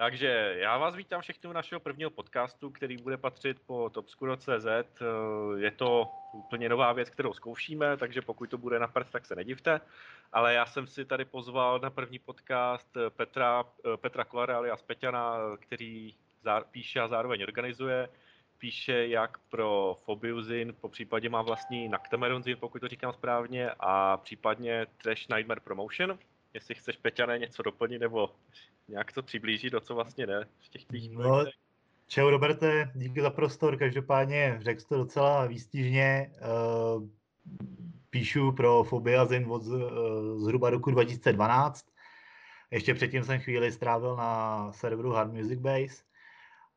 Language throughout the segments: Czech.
Takže já vás vítám všechny u našeho prvního podcastu, který bude patřit po Topskuro.cz. Je to úplně nová věc, kterou zkoušíme, takže pokud to bude na prst, tak se nedivte. Ale já jsem si tady pozval na první podcast Petra, Petra Kolare alias Peťana, který píše a zároveň organizuje. Píše jak pro Fobiuzin, po případě má vlastní Nactameronzin, pokud to říkám správně, a případně Trash Nightmare Promotion. Jestli chceš, Peťané, něco doplnit nebo nějak to přiblížit, do co vlastně ne v těch tvých no, Čau Roberte, díky za prostor, každopádně řekl to docela výstižně. Uh, píšu pro Fobiazin od uh, zhruba roku 2012. Ještě předtím jsem chvíli strávil na serveru Hard Music Base.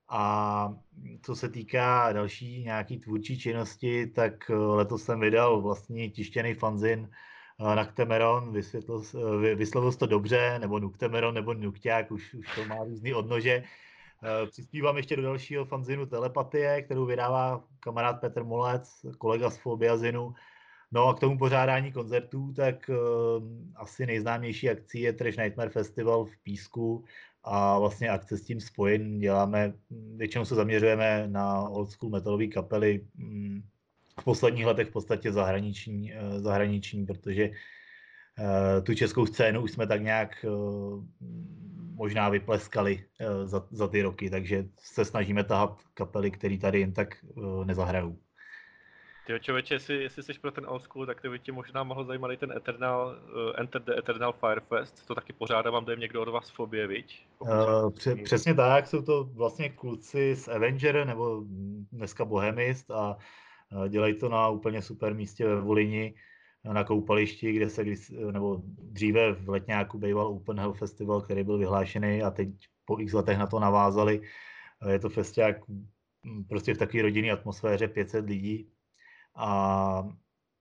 A co se týká další nějaký tvůrčí činnosti, tak eh, letos jsem vydal vlastně tištěný fanzin Nactemeron, vysvětlil, vyslovil to dobře, nebo Nuktemeron, nebo Nukťák, už, už to má různý odnože. Eh, přispívám ještě do dalšího fanzinu Telepatie, kterou vydává kamarád Petr Molec, kolega z Fobiazinu. No a k tomu pořádání koncertů, tak uh, asi nejznámější akcí je Trash Nightmare Festival v Písku a vlastně akce s tím spojen děláme, většinou se zaměřujeme na old school metalové kapely, v posledních letech v podstatě zahraniční, uh, zahraniční protože uh, tu českou scénu už jsme tak nějak možná vypleskali za, za ty roky, takže se snažíme tahat kapely, které tady jen tak nezahrajou. Ty člověče, jestli, jestli jsi pro ten old school, tak by tě možná mohl zajímat i ten Eternal, uh, Enter the Eternal Firefest, to taky pořádá vám někdo od vás fobie, viď? Uh, pře- přesně tak, jsou to vlastně kluci z Avenger, nebo dneska Bohemist a uh, dělají to na úplně super místě ve Volini, na koupališti, kde se, nebo dříve v letňáku býval Open Hell Festival, který byl vyhlášený a teď po x letech na to navázali. Je to festiák prostě v takové rodinné atmosféře 500 lidí, a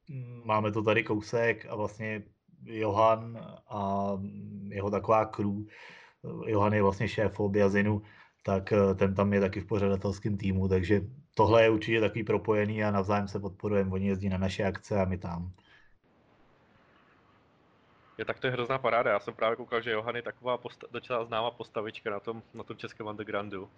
mm, máme to tady kousek a vlastně Johan a jeho taková crew, Johan je vlastně šéf Obiazinu, tak eh, ten tam je taky v pořadatelském týmu, takže tohle je určitě takový propojený a navzájem se podporujeme. Oni jezdí na naše akce a my tam. Je, tak to je hrozná paráda. Já jsem právě koukal, že Johan je taková posta- docela známá postavička na tom, na tom českém undergroundu.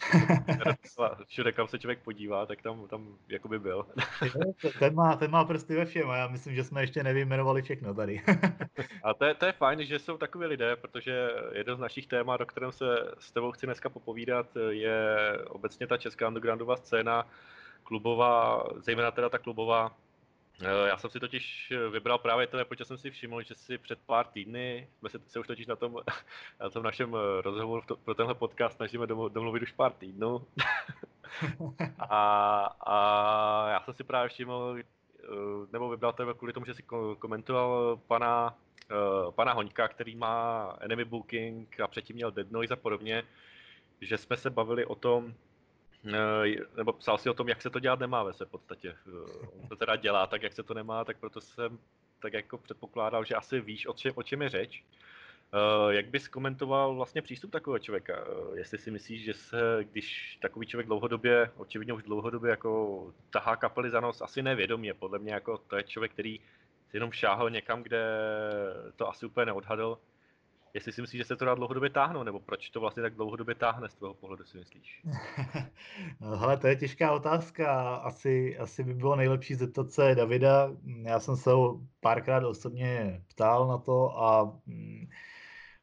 Všude, kam se člověk podívá, tak tam, tam jakoby byl. ten, má, ten má prsty ve všem a já myslím, že jsme ještě nevyjmenovali všechno tady. a to je, to je fajn, že jsou takový lidé, protože jedno z našich témat, o kterém se s tebou chci dneska popovídat, je obecně ta česká undergroundová scéna, klubová, zejména teda ta klubová, já jsem si totiž eh, vybral právě tebe, protože jsem si všiml, že si před pár týdny, jsme se, se už totiž na tom, na tom našem eh, rozhovoru to, pro tenhle podcast snažíme domluvit už pár týdnů. a, a já jsem si právě všiml, nebo vybral tebe kvůli tomu, že si komentoval pana, pana Hoňka, který má Enemy Booking a předtím měl Dead Noise a podobně, že jsme se bavili o tom, Eh, nebo psal si o tom, jak se to dělat nemá ve se podstatě. Eh, on to teda dělá tak, jak se to nemá, tak proto jsem tak jako předpokládal, že asi víš, o čem, o čem je řeč. Uh, jak bys komentoval vlastně přístup takového člověka? Jestli si myslíš, že se, když takový člověk dlouhodobě, očividně už dlouhodobě jako tahá kapely za nos, asi nevědomě, podle mě jako to je člověk, který si jenom šáhl někam, kde to asi úplně neodhadl, jestli si myslíš, že se to dá dlouhodobě táhnout, nebo proč to vlastně tak dlouhodobě táhne z tvého pohledu, si myslíš? no, hele, to je těžká otázka. Asi, asi by bylo nejlepší zeptat se Davida. Já jsem se ho párkrát osobně ptal na to a mm,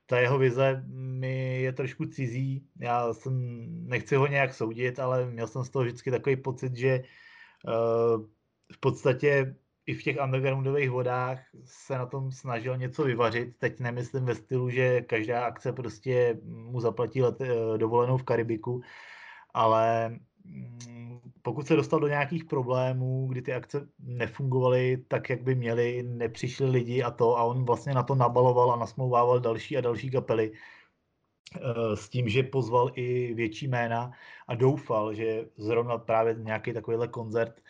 ta jeho vize mi je trošku cizí. Já jsem, nechci ho nějak soudit, ale měl jsem z toho vždycky takový pocit, že uh, v podstatě i v těch undergroundových vodách se na tom snažil něco vyvařit. Teď nemyslím ve stylu, že každá akce prostě mu zaplatí let, eh, dovolenou v Karibiku, ale mm, pokud se dostal do nějakých problémů, kdy ty akce nefungovaly tak, jak by měly, nepřišli lidi a to, a on vlastně na to nabaloval a nasmouvával další a další kapely eh, s tím, že pozval i větší jména a doufal, že zrovna právě nějaký takovýhle koncert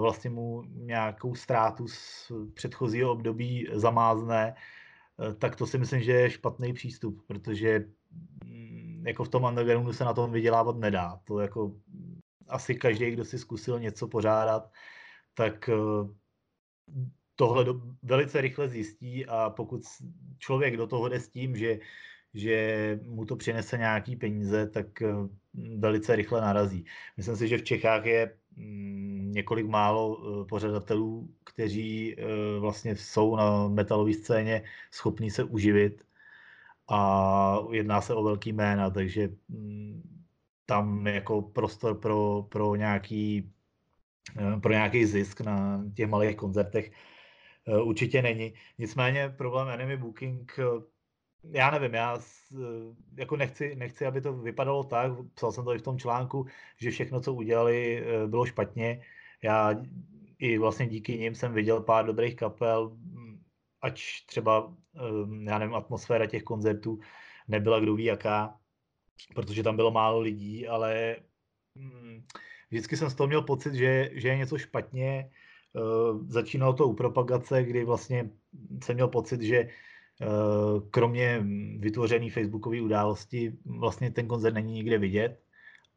vlastně mu nějakou ztrátu z předchozího období zamázne, eh, tak to si myslím, že je špatný přístup, protože mm, jako v tom undergroundu se na tom vydělávat nedá. To jako asi každý, kdo si zkusil něco pořádat, tak eh, tohle do, velice rychle zjistí a pokud člověk do toho jde s tím, že že mu to přinese nějaký peníze, tak velice rychle narazí. Myslím si, že v Čechách je několik málo pořadatelů, kteří vlastně jsou na metalové scéně schopní se uživit a jedná se o velký jména, takže mm, tam jako prostor pro, pro, nějaký, eh, pro nějaký zisk na těch malých koncertech eh, určitě není. Nicméně problém Enemy Booking, eh, já nevím, já jako nechci, nechci, aby to vypadalo tak, psal jsem to i v tom článku, že všechno, co udělali, bylo špatně. Já i vlastně díky nim jsem viděl pár dobrých kapel, ať třeba, já nevím, atmosféra těch koncertů nebyla kdo ví jaká, protože tam bylo málo lidí, ale hmm, vždycky jsem z toho měl pocit, že, že je něco špatně. Začínalo to u propagace, kdy vlastně jsem měl pocit, že kromě vytvořené facebookové události vlastně ten koncert není nikde vidět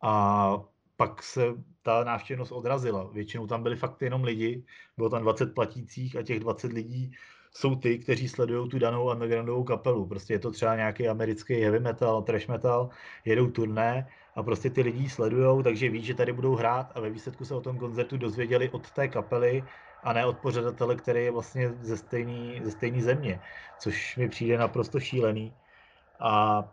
a pak se ta návštěvnost odrazila. Většinou tam byli fakt jenom lidi, bylo tam 20 platících a těch 20 lidí jsou ty, kteří sledují tu danou undergroundovou kapelu. Prostě je to třeba nějaký americký heavy metal, trash metal, jedou turné a prostě ty lidi sledují, takže ví, že tady budou hrát a ve výsledku se o tom koncertu dozvěděli od té kapely a ne od pořadatele, který je vlastně ze stejné ze stejný země, což mi přijde naprosto šílený. A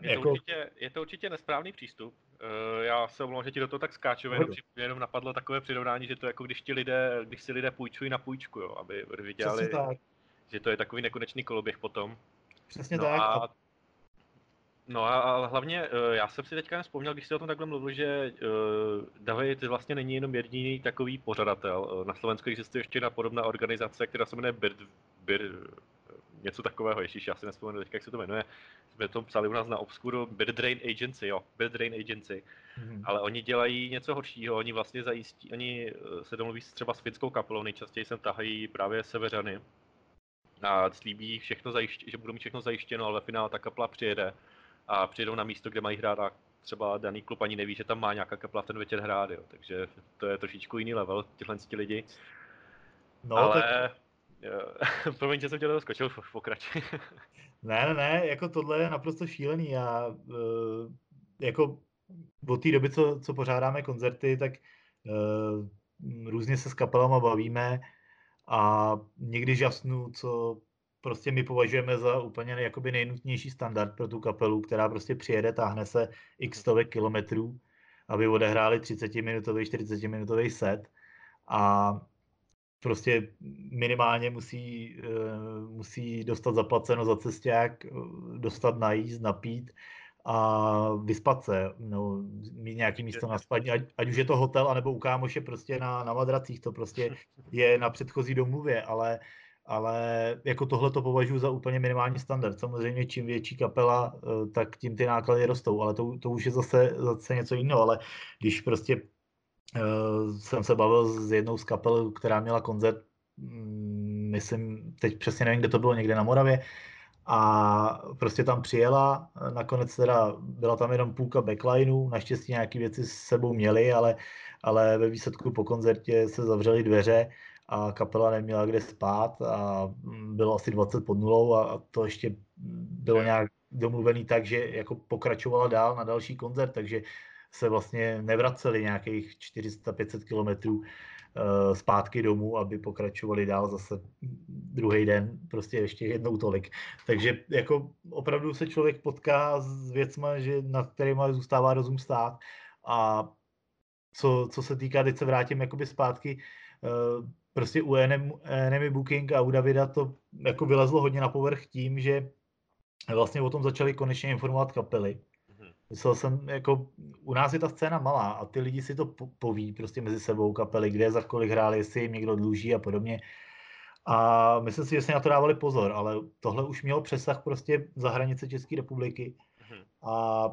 je, jako... to určitě, je to určitě nesprávný přístup. Uh, já se omlouvám, že ti do toho tak skáču, jenom, jenom napadlo takové přirovnání, že to je jako když ti lidé, když si lidé půjčují na půjčku, jo, aby viděli, že to je takový nekonečný koloběh potom. Přesně no tak. A, no a, a hlavně, uh, já jsem si teďka vzpomněl, když jsi o tom takhle mluvil, že uh, David vlastně není jenom jediný takový pořadatel. Uh, na Slovensku existuje ještě jedna podobná organizace, která se jmenuje Bird, Bird, něco takového, ještě já si nespomenu teďka, jak se to jmenuje, jsme to psali u nás na Obscuru, Bid Drain Agency, jo, Bid Drain Agency, mm-hmm. ale oni dělají něco horšího, oni vlastně zajistí, oni eh, se domluví třeba s finskou kapelou, nejčastěji sem tahají právě severany a slíbí všechno zajišť, že budou mít všechno zajištěno, ale ve finále ta kapela přijede a přijedou na místo, kde mají hrát a třeba daný klub ani neví, že tam má nějaká kapela v ten večer hrát, jo. takže to je trošičku jiný level těchhle lidi. No, ale tak Promiň, že jsem tě skočil, pokrač. ne, ne, ne, jako tohle je naprosto šílený. Já uh, jako od té doby, co, co pořádáme koncerty, tak uh, různě se s kapelama bavíme a někdy žasnu, co prostě my považujeme za úplně jakoby nejnutnější standard pro tu kapelu, která prostě přijede, táhne se x stovek kilometrů, aby odehráli 30-minutový, 40-minutový set. A prostě minimálně musí, eh, musí dostat zaplaceno za cesták, eh, dostat najíst, napít a vyspat se, no, mít nějaký místo na spaní, ať, ať už je to hotel, anebo u kámoše prostě na, na madracích, to prostě je na předchozí domluvě, ale, ale jako tohle to považuji za úplně minimální standard. Samozřejmě čím větší kapela, eh, tak tím ty náklady rostou, ale to, to už je zase, zase něco jiného, ale když prostě Uh, jsem se bavil s jednou z kapel, která měla koncert, mm, myslím, teď přesně nevím, kde to bylo, někde na Moravě, a prostě tam přijela, nakonec teda byla tam jenom půlka backlineu, naštěstí nějaké věci s sebou měli, ale, ale ve výsledku po koncertě se zavřely dveře a kapela neměla kde spát a bylo asi 20 pod nulou a to ještě bylo nějak domluvený tak, že jako pokračovala dál na další koncert, takže se vlastně nevraceli nějakých 400-500 kilometrů eh, zpátky domů, aby pokračovali dál zase druhý den, prostě ještě jednou tolik. Takže jako opravdu se člověk potká s věcma, že nad kterými zůstává rozum stát a co, co se týká, teď se vrátím jakoby zpátky, eh, prostě u Enemy Booking a u Davida to jako vylezlo hodně na povrch tím, že vlastně o tom začali konečně informovat kapely Myslel jsem, jako u nás je ta scéna malá a ty lidi si to poví prostě mezi sebou kapely, kde za kolik hráli, jestli jim někdo dluží a podobně. A myslím si, že si na to dávali pozor, ale tohle už mělo přesah prostě za hranice České republiky. Mhm. A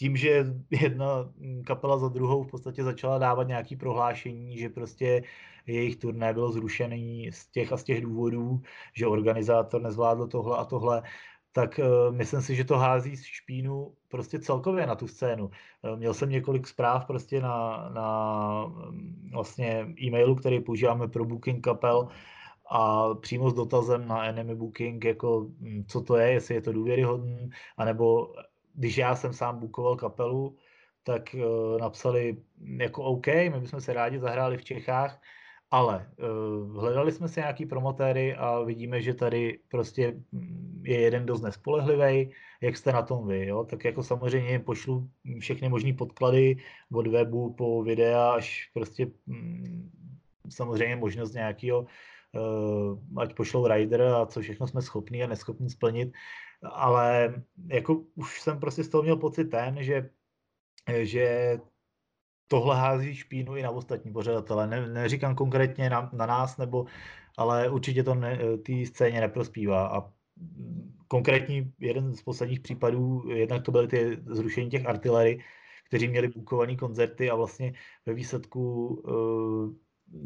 tím, že jedna kapela za druhou v podstatě začala dávat nějaké prohlášení, že prostě jejich turné bylo zrušený z těch a z těch důvodů, že organizátor nezvládl tohle a tohle, tak uh, myslím si, že to hází z špínu prostě celkově na tu scénu. Uh, měl jsem několik zpráv prostě na, na um, vlastně e-mailu, který používáme pro booking kapel a přímo s dotazem na enemy booking, jako hm, co to je, jestli je to důvěryhodný, anebo když já jsem sám bookoval kapelu, tak uh, napsali jako OK, my bychom se rádi zahráli v Čechách, ale uh, hledali jsme si nějaký promotéry a vidíme, že tady prostě hm, je jeden dost nespolehlivý, jak jste na tom vy, jo? tak jako samozřejmě pošlu všechny možné podklady od webu po videa až prostě hm, samozřejmě možnost nějakého Eh, ať pošlou rider a co všechno jsme schopni a neschopni splnit, ale jako už jsem prostě z toho měl pocit ten, že, že tohle hází špínu i na ostatní pořadatele. Ne, neříkám konkrétně na, na nás, nebo, ale určitě to té scéně neprospívá. A konkrétní jeden z posledních případů, jednak to byly ty zrušení těch artillery, kteří měli bukované koncerty a vlastně ve výsledku uh,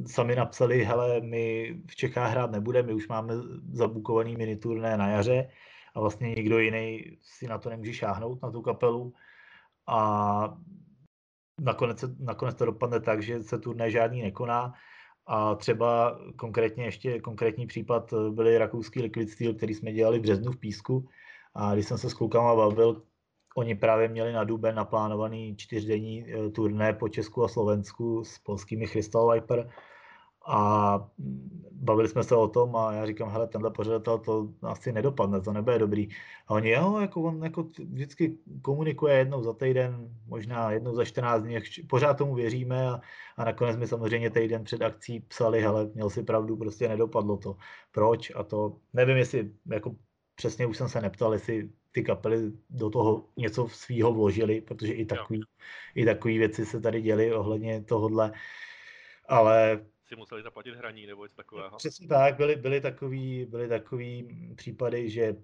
sami napsali, hele, my v Čechách hrát nebudeme, my už máme zabukovaný miniturné na jaře a vlastně nikdo jiný si na to nemůže šáhnout, na tu kapelu. A nakonec, nakonec to dopadne tak, že se turné žádný nekoná. A třeba konkrétně ještě konkrétní případ byly rakouský Liquid Steel, který jsme dělali v březnu v Písku. A když jsem se s klukama bavil, Oni právě měli na duben naplánovaný čtyřdenní eh, turné po Česku a Slovensku s polskými Crystal Viper a mm, bavili jsme se o tom a já říkám, hele, tenhle pořadatel to asi nedopadne, to nebude dobrý. A oni, jo, jako on jako vždycky komunikuje jednou za týden, možná jednou za 14 dní, pořád tomu věříme a, a nakonec mi samozřejmě týden před akcí psali, hele, měl si pravdu, prostě nedopadlo to. Proč? A to nevím, jestli jako přesně už jsem se neptal, jestli ty kapely do toho něco svýho vložili, protože i takový, i takový věci se tady děly ohledně tohohle, ale si museli zaplatit hraní nebo něco takového. Přesně tak, byly, byly, takový, byly takový případy, že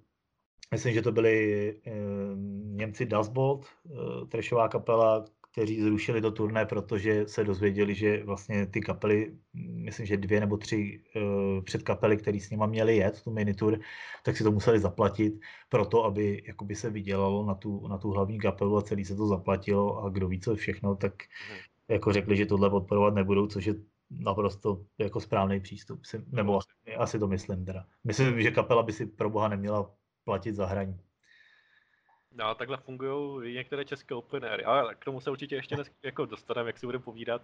myslím, že to byli e, Němci Dustbolt, e, trešová kapela, kteří zrušili to turné, protože se dozvěděli, že vlastně ty kapely, myslím, že dvě nebo tři uh, předkapely, které s nima měli jet, tu minitur, tak si to museli zaplatit proto, aby jakoby se vydělalo na tu, na tu hlavní kapelu a celý se to zaplatilo a kdo ví co všechno, tak hmm. jako řekli, že tohle podporovat nebudou, což je naprosto jako správný přístup, si, nebo asi, asi to myslím teda. Myslím, že kapela by si pro boha neměla platit za hraní. No, takhle fungují některé české open airy, ale k tomu se určitě ještě dnes jako dostaneme, jak si budeme povídat.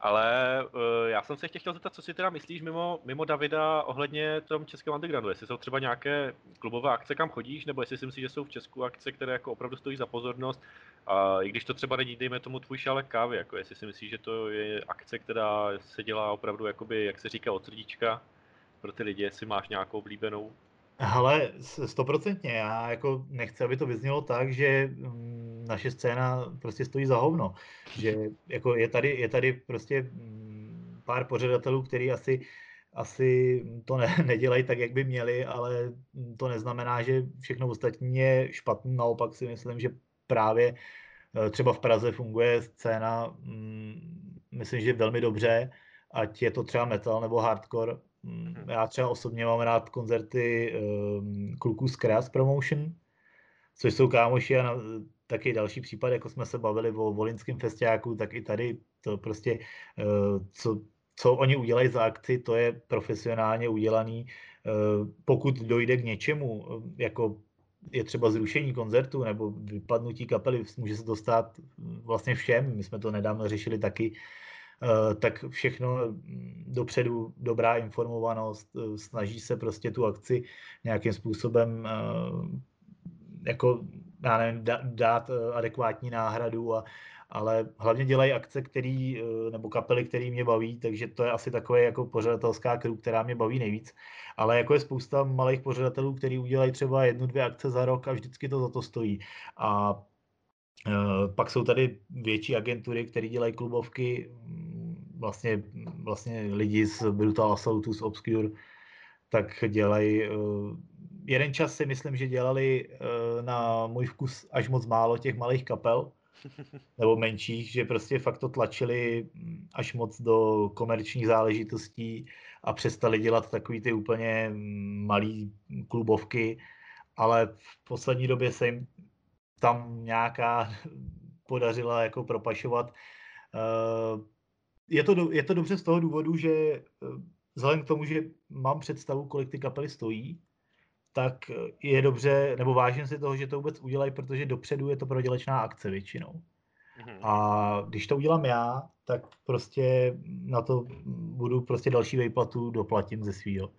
Ale uh, já jsem se ještě chtěl zeptat, co si teda myslíš mimo, mimo Davida ohledně tom českém undergroundu, jestli jsou třeba nějaké klubové akce, kam chodíš, nebo jestli si myslíš, že jsou v Česku akce, které jako opravdu stojí za pozornost, a i když to třeba není, dejme tomu tvůj šálek kávy, jako jestli si myslíš, že to je akce, která se dělá opravdu, jakoby, jak se říká, od srdíčka pro ty lidi, jestli máš nějakou oblíbenou ale stoprocentně, já jako nechci, aby to vyznělo tak, že mm, naše scéna prostě stojí za hovno. Že jako je tady, je tady prostě mm, pár pořadatelů, který asi, asi to ne, nedělají tak, jak by měli, ale to neznamená, že všechno ostatní je špatné. Naopak si myslím, že právě eh, třeba v Praze funguje scéna, mm, myslím, že velmi dobře, ať je to třeba metal nebo hardcore, Mm, mhm. Já třeba osobně mám rád koncerty um, kluků z Kras Promotion, což jsou kámoši a na, taky další případ, jako jsme se bavili o volinském festiáku, tak i tady to prostě, uh, co, co oni udělají za akci, to je profesionálně udělaný. Uh, pokud dojde k něčemu, jako je třeba zrušení koncertu nebo vypadnutí kapely, může se to stát vlastně všem. My jsme to nedávno řešili taky Eh, tak všechno mm, dopředu dobrá informovanost, eh, snaží se prostě tu akci nějakým způsobem eh, jako, já nevím, dát adekvátní náhradu a, ale hlavně dělají akce, který, nebo kapely, který mě baví, takže to je asi takové jako pořadatelská kruh, která mě baví nejvíc. Ale jako je spousta malých pořadatelů, který udělají třeba jednu, dvě akce za rok a vždycky to za to stojí. A pak jsou tady větší agentury, které dělají klubovky, vlastně, vlastně lidi z Brutal Assaultu, z Obscure, tak dělají, uh, jeden čas si myslím, že dělali na můj vkus až moc málo těch malých kapel, nebo menších, že prostě fakt to tlačili mm, až moc do komerčních záležitostí a přestali dělat takový ty úplně mm, malý klubovky, ale v poslední době se jim tam nějaká podařila jako propašovat. Uh, je to, je to dobře z toho důvodu, že eh, vzhledem k tomu, že mám představu, kolik ty kapely stojí, tak je dobře, nebo vážím si toho, že to vůbec udělají, protože dopředu je to prodělečná akce většinou. Mm-hmm. A když to udělám já, tak prostě na to budu prostě další vejplatu doplatím ze svýho.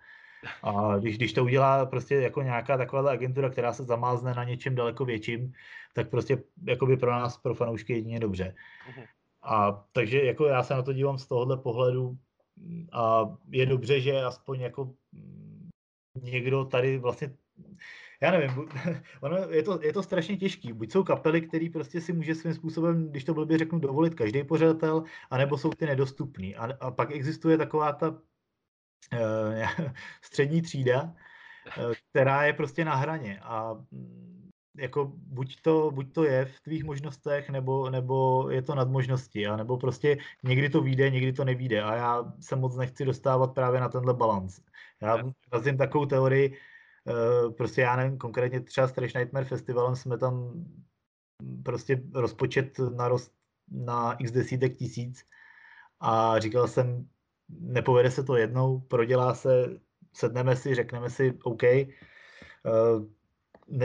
A když, když to udělá prostě jako nějaká taková agentura, která se zamázne na něčem daleko větším, tak prostě jako by pro nás, pro fanoušky jedině dobře. Mm-hmm. A takže jako já se na to dívám z tohohle pohledu a je dobře, že aspoň jako někdo tady vlastně já nevím, ono je to, je to strašně těžký. Buď jsou kapely, které prostě si může svým způsobem, když to blbě řeknu, dovolit každý pořadatel, anebo jsou ty nedostupný. A, a pak existuje taková ta uh, střední třída, uh, která je prostě na hraně. A mm, jako buď to, buď to je v tvých možnostech, nebo, nebo je to nad možnosti, a nebo prostě někdy to vyjde, někdy to nevíde. A já se moc nechci dostávat právě na tenhle balans. Já razím takovou teorii, Eh, prostě já nevím, konkrétně třeba s Trash Nightmare Festivalem jsme tam prostě rozpočet narost na x desítek tisíc a říkal jsem, nepovede se to jednou, prodělá se, sedneme si, řekneme si, OK, uh,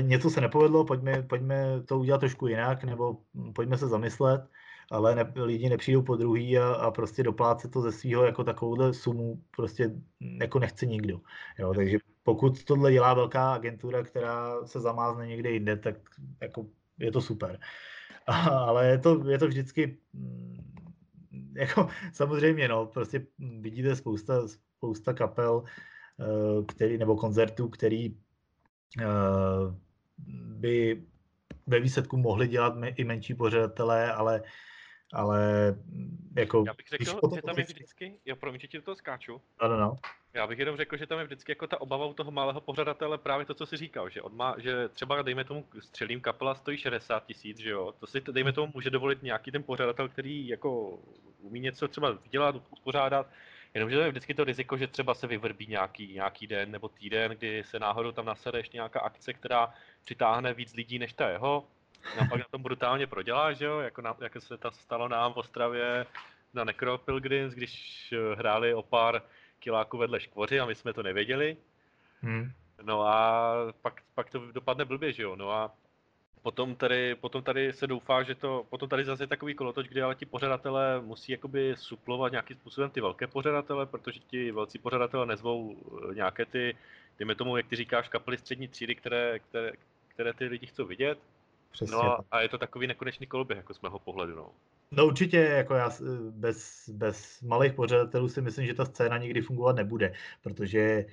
něco se nepovedlo, pojďme, pojďme to udělat trošku jinak, nebo pojďme se zamyslet, ale ne, lidi nepřijdou po druhý a, a prostě doplácet to ze svého jako takovouhle sumu prostě jako nechce nikdo. Jo, takže pokud tohle dělá velká agentura, která se zamázne někde jinde, tak jako je to super. Ale je to, je to vždycky mm, jako samozřejmě, no, prostě vidíte spousta, spousta kapel, eh, který, nebo koncertů, který eh, by ve výsledku mohli dělat i menší pořadatelé, ale ale jako... Já bych řekl, že tam je vždycky, jo, promiň, že ti do toho skáču. Ano, no. Já bych jenom řekl, že tam je vždycky jako ta obava u toho malého pořadatele právě to, co jsi říkal, že, on má, že třeba dejme tomu střelím kapela stojí 60 tisíc, že jo, to si dejme tomu může dovolit nějaký ten pořadatel, který jako umí něco třeba vydělat, uspořádat, jenomže to je vždycky to riziko, že třeba se vyvrbí nějaký, nějaký den nebo týden, kdy se náhodou tam nasede ještě nějaká akce, která přitáhne víc lidí než ta jeho, a pak na tom brutálně prodělá, že jo, jako, na, jako se to stalo nám v Ostravě na Necro Pilgrims, když eh, hráli o pár kiláků vedle škvoři a my jsme to nevěděli. Hmm. No a pak, pak to dopadne blbě, že jo, no a potom tady, potom tady se doufá, že to, potom tady zase je takový kolotoč, kde ale ti pořadatelé musí jakoby suplovat nějakým způsobem ty velké pořadatele, protože ti velcí pořadatelé nezvou eh, nějaké ty, dejme tomu, jak ty říkáš, kapely střední třídy, které, které, které ty lidi chcou vidět. Přesně no a je to takový nekonečný koloběh, jako z mého pohledu, no. No určitě, jako já bez, bez malých pořadatelů si myslím, že ta scéna nikdy fungovat nebude, protože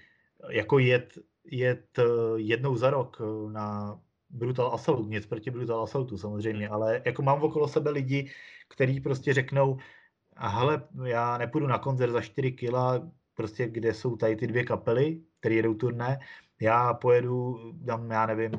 jako jet, jet jednou za rok na Brutal Assault, nic proti Brutal Assaultu samozřejmě, ale jako mám okolo sebe lidi, kteří prostě řeknou, a hele, já nepůjdu na koncert za 4 kila, prostě kde jsou tady ty dvě kapely, které jedou turné, já pojedu, dám, já nevím,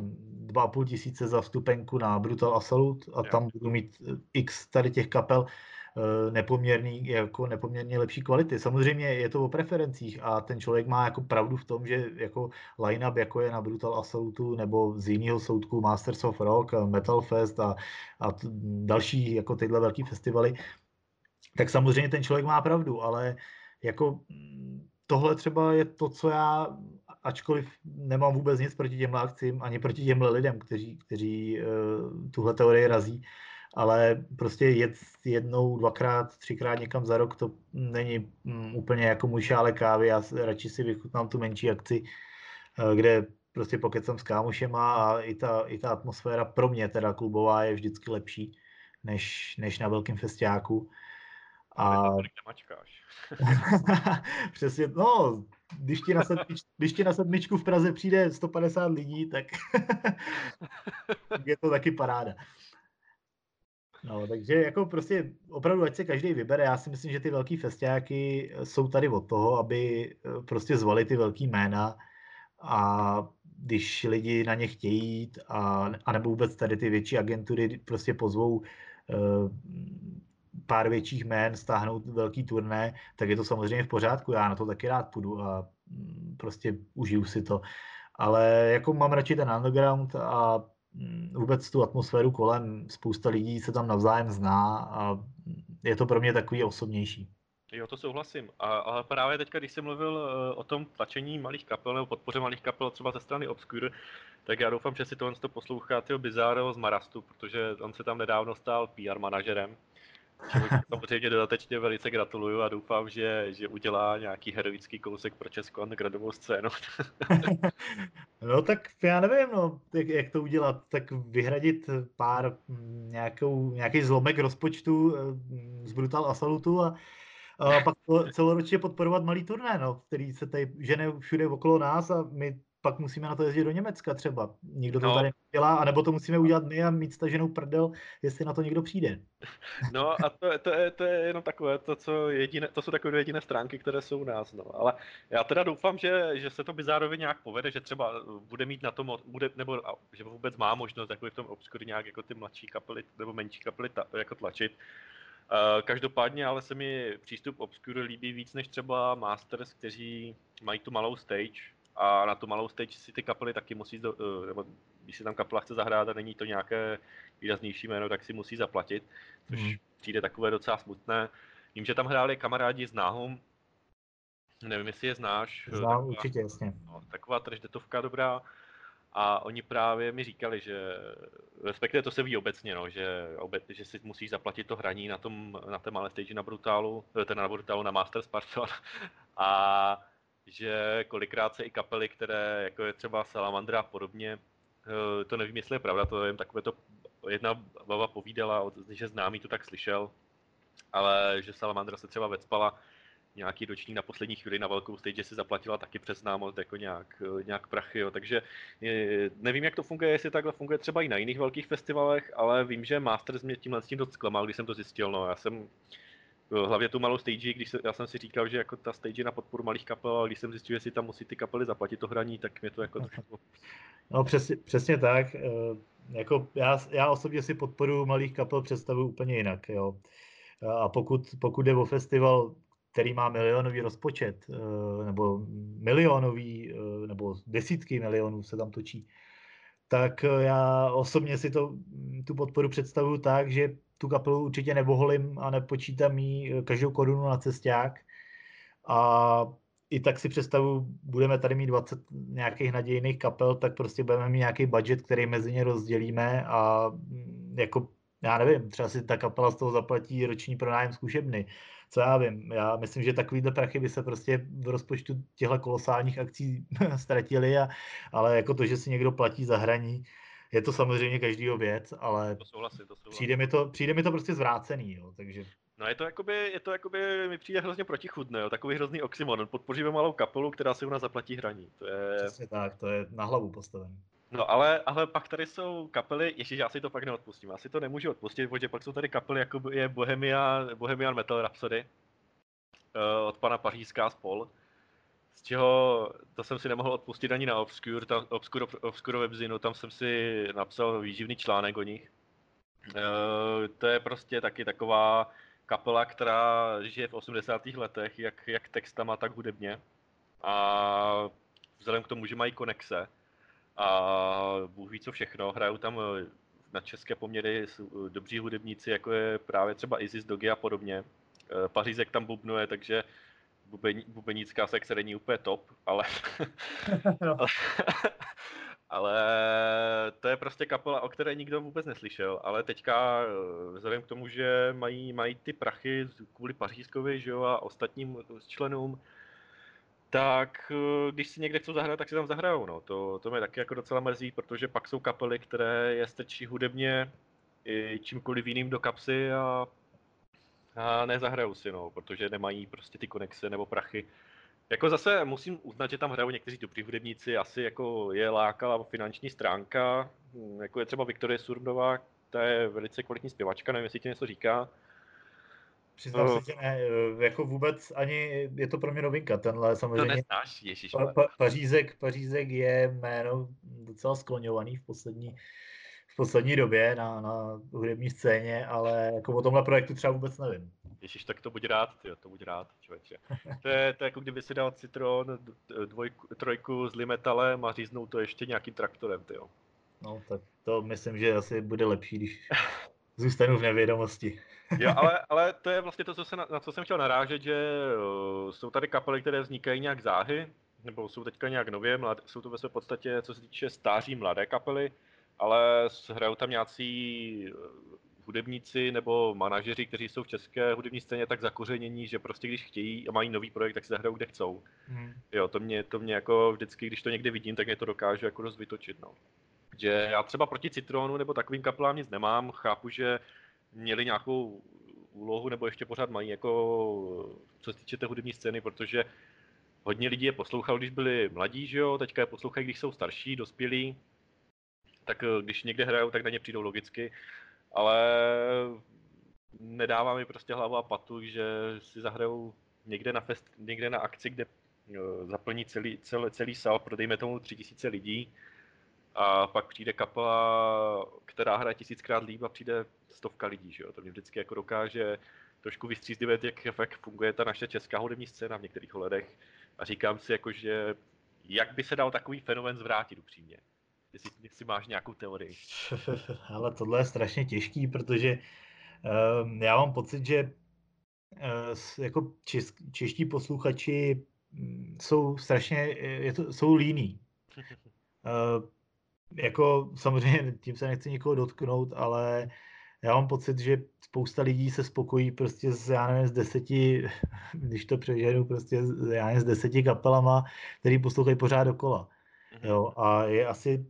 2,5 tisíce za vstupenku na Brutal Assault a tam budu mít eh, x tady těch kapel eh, nepoměrný, jako nepoměrně lepší kvality. Samozřejmě je to o preferencích a ten člověk má jako pravdu v tom, že jako line-up, jako je na Brutal Assaultu nebo z jiného soudku Masters of Rock, Metal Fest a, a další jako tyhle velký festivaly, tak samozřejmě ten člověk má pravdu, ale jako mm, tohle třeba je to, co já ačkoliv nemám vůbec nic proti těmhle akcím, ani proti těmhle lidem, kteří, kteří uh, tuhle teorii razí, ale prostě jet jednou, dvakrát, třikrát někam za rok, to není um, úplně jako můj šále kávy, já radši si vychutnám tu menší akci, uh, kde prostě pokecám s kámošema a i ta, i ta atmosféra pro mě teda klubová je vždycky lepší, než, než na velkém festiáku. A... Přesně, no, když ti, na sedmič, když ti na sedmičku v Praze přijde 150 lidí, tak je to taky paráda. No, takže jako prostě opravdu, ať se každý vybere, já si myslím, že ty velký festiáky jsou tady od toho, aby eh, prostě zvali ty velký jména a když lidi na ně chtějí jít a, a nebo vůbec tady ty větší agentury prostě pozvou uh, pár větších jmén, stáhnout velký turné, tak je to samozřejmě v pořádku, já na to taky rád půjdu a mm, prostě užiju si to. Ale jako mám radši ten underground a mm, vůbec tu atmosféru kolem, spousta lidí se tam navzájem zná a je to pro mě takový osobnější. Jo, to souhlasím. A, ale právě teďka, když jsem mluvil uh, o tom tlačení malých kapel nebo podpoře malých kapel třeba ze strany Obscure, tak já doufám, že si tohle to poslouchá tyho Bizarro z Marastu, protože on se tam nedávno stal PR manažerem. Samozřejmě dodatečně velice gratuluju a doufám, že, že udělá nějaký heroický kousek pro Českou undergroundovou scénu. no tak já nevím, no, jak, jak to udělat, tak vyhradit pár mm, nějakou, nějaký zlomek rozpočtu mm, z Brutal Assaultu a a pak celoročně podporovat malý turné, no, který se tady žene všude okolo nás a my pak musíme na to jezdit do Německa třeba. Nikdo to no. tady nedělá, anebo to musíme udělat my a mít staženou prdel, jestli na to někdo přijde. No a to, to, je, to je jenom takové, to, co jediné, to jsou takové jediné stránky, které jsou u nás. No. Ale já teda doufám, že, že se to bizárově nějak povede, že třeba bude mít na tom, bude, nebo že vůbec má možnost takový v tom obskury nějak jako ty mladší kapely nebo menší kapely ta, jako tlačit. Uh, každopádně ale se mi přístup Obscure líbí víc než třeba Masters, kteří mají tu malou stage a na tu malou stage si ty kapely taky musí, do, uh, nebo když si tam kapela chce zahrát a není to nějaké výraznější jméno, tak si musí zaplatit, což mm. přijde takové docela smutné. Vím, že tam hráli kamarádi z Náhum, nevím, jestli je znáš. Znám, taková, určitě, jasně. No, taková trždetovka dobrá. A oni právě mi říkali, že respektive to se ví obecně, no, že, obec, že si musíš zaplatit to hraní na, tom, na té malé stage na Brutálu, eh, ten na Brutálu na Masters, pardon, a že kolikrát se i kapely, které jako je třeba Salamandra a podobně, eh, to nevím, jestli je pravda, to je jen takové to, jedna baba povídala, že známý to tak slyšel, ale že Salamandra se třeba vecpala nějaký ročník na poslední chvíli na velkou stage si zaplatila taky přes známost jako nějak, eh, nějak prachy, jo. takže eh, nevím, jak to funguje, jestli takhle funguje třeba i na jiných velkých festivalech, ale vím, že Masters mě tímhle s tím dost zklamal, když jsem to zjistil, no, já jsem hlavně tu malou stage, když se, já jsem si říkal, že jako ta stage na podporu malých kapel, ale když jsem zjistil, že si tam musí ty kapely zaplatit to hraní, tak mě to jako trošku... No přesně, přesně tak. Jako já, já osobně si podporu malých kapel představuji úplně jinak. Jo. A pokud, pokud jde o festival, který má milionový rozpočet, eh, nebo milionový, eh, nebo desítky milionů se tam točí, tak eh, já osobně si to, tu podporu představuju tak, že tu kapelu určitě neboholím a nepočítám jí každou korunu na cesták. A i tak si představu, budeme tady mít 20 nějakých nadějných kapel, tak prostě budeme mít nějaký budget, který mezi ně rozdělíme a mm, jako, já nevím, třeba si ta kapela z toho zaplatí roční pronájem zkušebny co já vím, já myslím, že takovýhle prachy by se prostě v rozpočtu těchto kolosálních akcí ztratily, a, ale jako to, že si někdo platí za hraní, je to samozřejmě každýho věc, ale to souhlasí, to souhlasí. Přijde, mi to, přijde mi to prostě zvrácený, jo, takže... No je to jakoby, je to jakoby, mi přijde hrozně protichudné, jo, takový hrozný oxymon. Podpoříme malou kapelu, která si u nás zaplatí hraní. To je... Přesně tak, to je na hlavu postavený. No ale, ale pak tady jsou kapely, ještě já si to pak neodpustím, já si to nemůžu odpustit, protože pak jsou tady kapely, jako je Bohemia, Bohemian Metal Rhapsody, uh, od pana Pařížská spol, čeho to jsem si nemohl odpustit ani na Obscure, tam, Obscure, Obscure Webzinu, tam jsem si napsal výživný článek o nich. Uh, to je prostě taky taková kapela, která žije v 80. letech, jak, jak textama, tak hudebně. A vzhledem k tomu, že mají konexe a Bůh ví co všechno, hrajou tam eh, na české poměry dobří hudebníci, jako je právě třeba Isis Dogy a podobně. Eh, Pařízek tam bubnuje, takže bubení, bubenická sekce není úplně top, ale, no. ale, ale to je prostě kapela, o které nikdo vůbec neslyšel, ale teďka eh, vzhledem k tomu, že mají, mají ty prachy kvůli Pařízkovi že jo, a ostatním členům, tak eh, když si někde chcou zahrát, tak si tam zahrajou. No. To, to mě taky jako docela mrzí, protože pak jsou kapely, které je strčí hudebně i čímkoliv jiným do kapsy a a nezahrajou si, no, protože nemají prostě ty konexe nebo prachy. Jako zase musím uznat, že tam hrajou někteří dobrý hudebníci, asi jako je lákala finanční stránka, hm, jako je třeba Viktorie Surmdová, ta je velice kvalitní zpěvačka, nevím, jestli ti něco říká. Přiznám uh, se, že ne, eh, jako vůbec ani, je to pro mě novinka, tenhle samozřejmě. To neznáš, ježiš. Pa, pa, Pařízek, Pařízek je jméno docela skloňovaný v poslední v poslední době na, na hudební scéně, ale jako o tomhle projektu třeba vůbec nevím. Ježíš, tak to buď rád, tyjo, to buď rád, člověče. To je, to je jako kdyby si dal Citron dvojku, trojku s limetalem a říznou to ještě nějakým traktorem, tyjo. No, tak to myslím, že asi bude lepší, když zůstanu v nevědomosti. jo, ale, ale to je vlastně to, co se na, na co jsem chtěl narážet, že uh, jsou tady kapely, které vznikají nějak záhy, nebo jsou teďka nějak nově, mlad, jsou to ve své podstatě, co se týče stáří mladé kapely, ale hrajou tam nějací hudebníci nebo manažeři, kteří jsou v české hudební scéně tak zakořenění, že prostě když chtějí a mají nový projekt, tak se zahrajou kde chcou. Hmm. Jo, to mě, to mě jako vždycky, když to někde vidím, tak mě to dokáže jako dost vytočit. No. Že já třeba proti Citronu nebo takovým kapelám nic nemám, chápu, že měli nějakou úlohu, nebo ještě pořád mají, jako co se týče té hudební scény, protože hodně lidí je poslouchal, když byli mladí, že jo, teďka je poslouchají, když jsou starší, dospělí, tak eh, když někde hrajou, tak na ně přijdou logicky ale nedává mi prostě hlavu a patu, že si zahrajou někde na, fest, někde na akci, kde eh, zaplní celý, celý, celý sál, prodejme tomu tři tisíce lidí a pak přijde kapela, která hraje tisíckrát líp a přijde stovka lidí, že jo? To mě vždycky jako dokáže trošku vystřízlivět, jak, jak funguje ta naše česká hudební scéna v některých ohledech a říkám si jako, že jak by se dal takový fenomen zvrátit upřímně jestli, jestli máš nějakou teorii. Ale tohle je strašně těžký, protože uh, já mám pocit, že uh, jako čes, čeští posluchači um, jsou strašně, je to, jsou líní. Uh, jako samozřejmě tím se nechci nikoho dotknout, ale já mám pocit, že spousta lidí se spokojí prostě s, já nevím, z deseti, když to přeženu, prostě já nevím, s deseti kapelama, který poslouchají pořád dokola. Mhm. Jo, a je asi,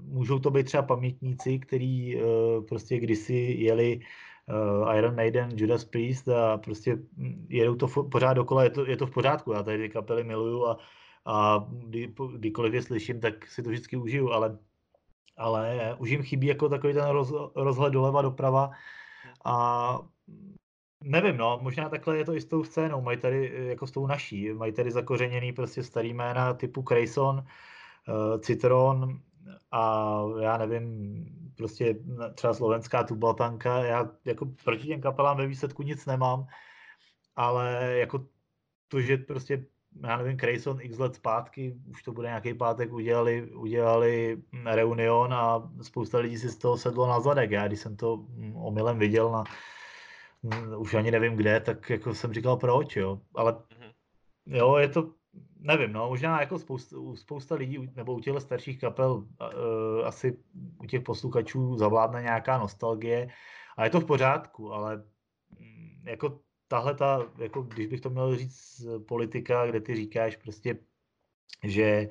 můžou to být třeba pamětníci, který uh, prostě kdysi jeli uh, Iron Maiden, Judas Priest a prostě hm, jedou to pořád dokola, je to, je to v pořádku, já tady ty kapely miluju a, a kdy, kdykoliv je slyším, tak si to vždycky užiju, ale, ale už jim chybí jako takový ten roz, rozhled doleva doprava a Nevím, no, možná takhle je to i s tou scénou, mají tady, jako s tou naší, mají tady zakořeněný prostě starý jména typu Crayson, uh, Citron a já nevím, prostě třeba slovenská tubaltanka, já jako proti těm kapelám ve výsledku nic nemám, ale jako to, že prostě já nevím, Crayson x let zpátky, už to bude nějaký pátek, udělali, udělali reunion a spousta lidí si z toho sedlo na zadek. Já když jsem to omylem viděl na, už ani nevím kde, tak jako jsem říkal proč, jo, ale mhm. jo, je to, nevím, no, možná jako spousta, spousta lidí, nebo u těch starších kapel uh, asi u těch posluchačů zavládne nějaká nostalgie a je to v pořádku, ale um, jako tahle ta, jako když bych to měl říct politika, kde ty říkáš prostě, že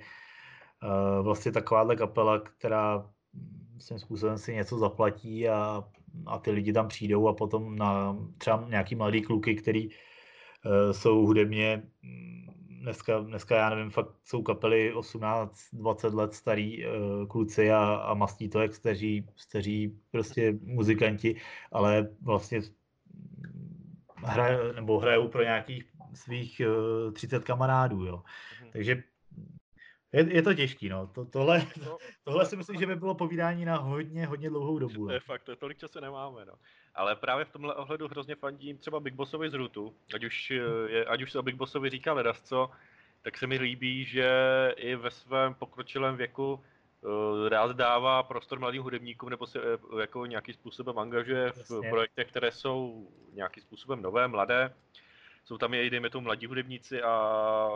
uh, vlastně takováhle kapela, která svým způsobem si něco zaplatí a a ty lidi tam přijdou a potom na třeba nějaký mladý kluky, který uh, jsou hudebně mm, dneska, dneska já nevím, fakt jsou kapely 18-20 let starý uh, kluci a, a mastí to jak staří, staří prostě muzikanti, ale vlastně hraje, nebo hrajou pro nějakých svých uh, 30 kamarádů, jo. Mhm. Takže je, je to těžký, no. To, tohle, no, tohle si myslím, že by bylo povídání na hodně, hodně dlouhou dobu. To je fakt, to tolik času nemáme, no. Ale právě v tomhle ohledu hrozně fandím třeba Big Bossovi z Rutu, ať už, je, ať už se o Big Bossovi říká ledasco, tak se mi líbí, že i ve svém pokročilém věku uh, rád dává prostor mladým hudebníkům nebo se uh, jako nějakým způsobem angažuje v Jasně. projektech, které jsou nějakým způsobem nové, mladé jsou tam i, dejme tomu, mladí hudebníci a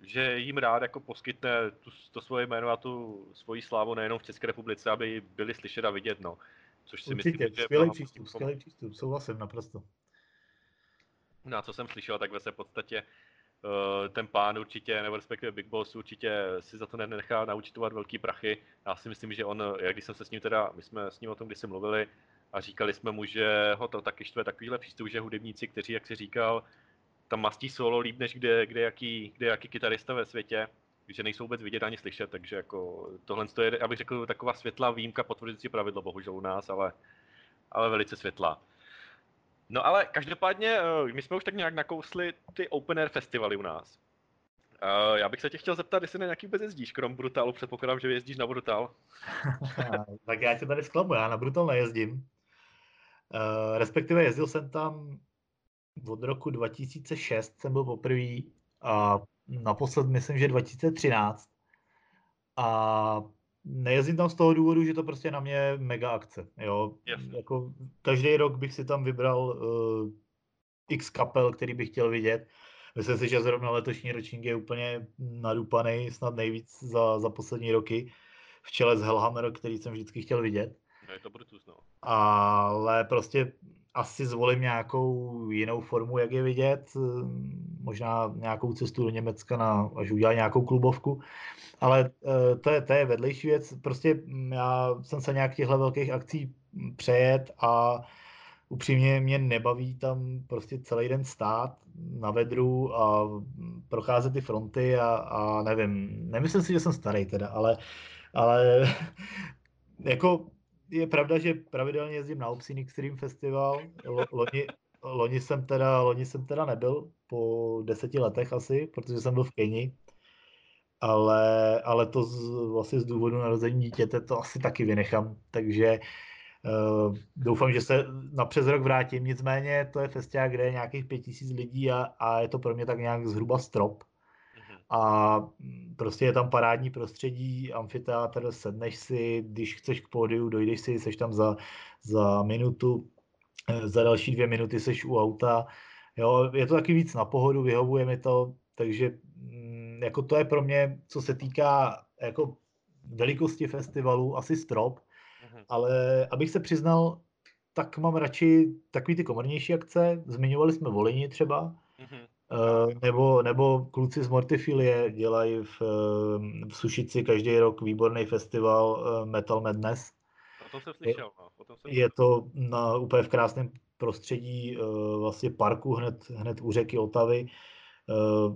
že jim rád jako poskytne tu, to svoje jméno a tu svoji slávu nejenom v České republice, aby byli slyšet a vidět, no. Což si Určitě, myslím, že skvělý přístup, skvělý přístup, souhlasím naprosto. No a co jsem slyšel, tak ve v podstatě uh, ten pán určitě, nebo respektive Big Boss určitě si za to nenechá naučitovat velký prachy. Já si myslím, že on, jak když jsem se s ním teda, my jsme s ním o tom když jsme mluvili a říkali jsme mu, že ho to taky štve takovýhle přístup, že hudebníci, kteří, jak si říkal, tam mastí solo líp, než kde, kde, jaký, kde jaký kytarista ve světě, že nejsou vůbec vidět ani slyšet, takže jako tohle je, abych řekl, taková světlá výjimka potvrdující pravidlo, bohužel u nás, ale, ale velice světlá. No ale každopádně, eh, my jsme už tak nějak nakousli ty open air festivaly u nás. Uh, já bych se tě chtěl zeptat, jestli na nějaký vůbec jezdíš, krom Brutalu, předpokládám, že jezdíš na Brutal. tak já tě tady zklamu, já na Brutal nejezdím. Uh, respektive jezdil jsem tam od roku 2006 jsem byl poprvé a naposled myslím, že 2013. A nejezdím tam z toho důvodu, že to prostě na mě mega akce. Jo? Jasně. Jako, každý rok bych si tam vybral uh, x kapel, který bych chtěl vidět. Myslím si, že zrovna letošní ročník je úplně nadupaný, snad nejvíc za, za poslední roky. V čele s Hellhammer, který jsem vždycky chtěl vidět. Je to Brutus, no. Ale prostě asi zvolím nějakou jinou formu, jak je vidět. Možná nějakou cestu do Německa, na, až udělá nějakou klubovku. Ale eh, to je, to je vedlejší věc. Prostě mm, já jsem se nějak těchto velkých akcí přejet a upřímně mě nebaví tam prostě celý den stát na vedru a procházet ty fronty a, a nevím, nemyslím si, že jsem starý teda, ale, ale jako je pravda, že pravidelně jezdím na Obscene Extreme Festival. Loni, loni, jsem teda, loni jsem teda nebyl po deseti letech asi, protože jsem byl v Keni. Ale, ale to z, vlastně z důvodu narození dítěte to asi taky vynechám. Takže uh, doufám, že se na přes rok vrátím. Nicméně to je festival, kde je nějakých pět tisíc lidí a, a je to pro mě tak nějak zhruba strop a mm, prostě je tam parádní prostředí, amfiteátr, sedneš si, když chceš k pódiu, dojdeš si, seš tam za, za minutu, eh, za další dvě minuty seš u auta. Jo, je to taky víc na pohodu, vyhovuje mi to, takže mm, jako to je pro mě, co se týká jako velikosti festivalu, asi strop, mm-hmm. ale abych se přiznal, tak mám radši takový ty komornější akce, zmiňovali jsme Volini třeba, mm-hmm. Eh, nebo, nebo kluci z Mortifilie dělají v, eh, v Sušici každý rok výborný festival eh, Metal Madness. O tom jsem slyšel. No. O tom jsem je to na, úplně v krásném prostředí vlastně parku hned, hned u řeky Otavy.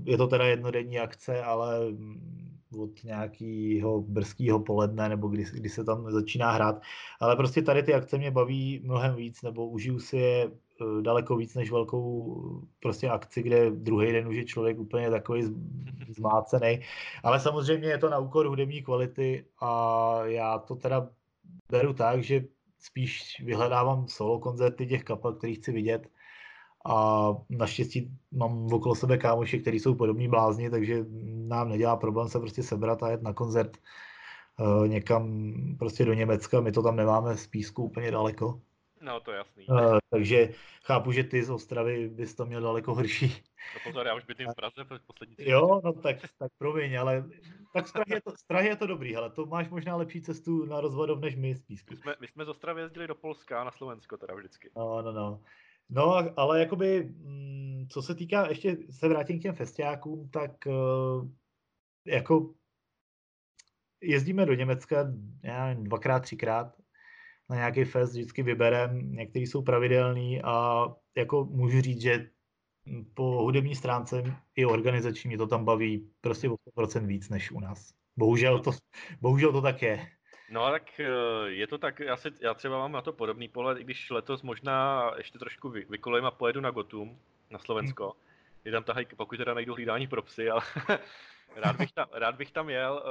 Je to teda jednodenní akce, ale mm, od nějakého brzkého poledne, nebo kdy, kdy se tam začíná hrát. Ale prostě tady ty akce mě baví mnohem víc, nebo užiju si je daleko víc než velkou prostě akci, kde druhý den už je člověk úplně takový zmácený. Ale samozřejmě je to na úkor hudební kvality a já to teda beru tak, že spíš vyhledávám solo koncerty těch kapel, který chci vidět a naštěstí mám okolo sebe kámoši, kteří jsou podobní blázni, takže nám nedělá problém se prostě sebrat a jet na koncert uh, někam prostě do Německa, my to tam nemáme z písku úplně daleko. No, to je jasný. Uh, takže chápu, že ty z Ostravy bys to měl daleko horší. No pozor, já už bydlím v Praze poslední tři Jo, no tak, tak promiň, ale tak z Prahy, je to, z Prahy je to dobrý, ale to máš možná lepší cestu na rozvodov než my z Písku. My jsme, my jsme z Ostravy jezdili do Polska a na Slovensko teda vždycky. No, no, no. No, ale jakoby, mm, co se týká, ještě se vrátím k těm festiákům, tak uh, jako jezdíme do Německa, já nevím, dvakrát, třikrát na nějaký fest vždycky vyberem, některý jsou pravidelný a jako můžu říct, že po hudební stránce i organizační mě to tam baví prostě o 100% víc než u nás. Bohužel to, bohužel to tak je. No tak eh, je to tak, já, si, já třeba mám na to podobný pohled, i když letos možná ještě trošku vy, vykolejím a pojedu na Gotum, na Slovensko. Hmm. Je tam tahají, pokud teda najdu hlídání pro psy, ale Rád bych tam, rád bych tam jel,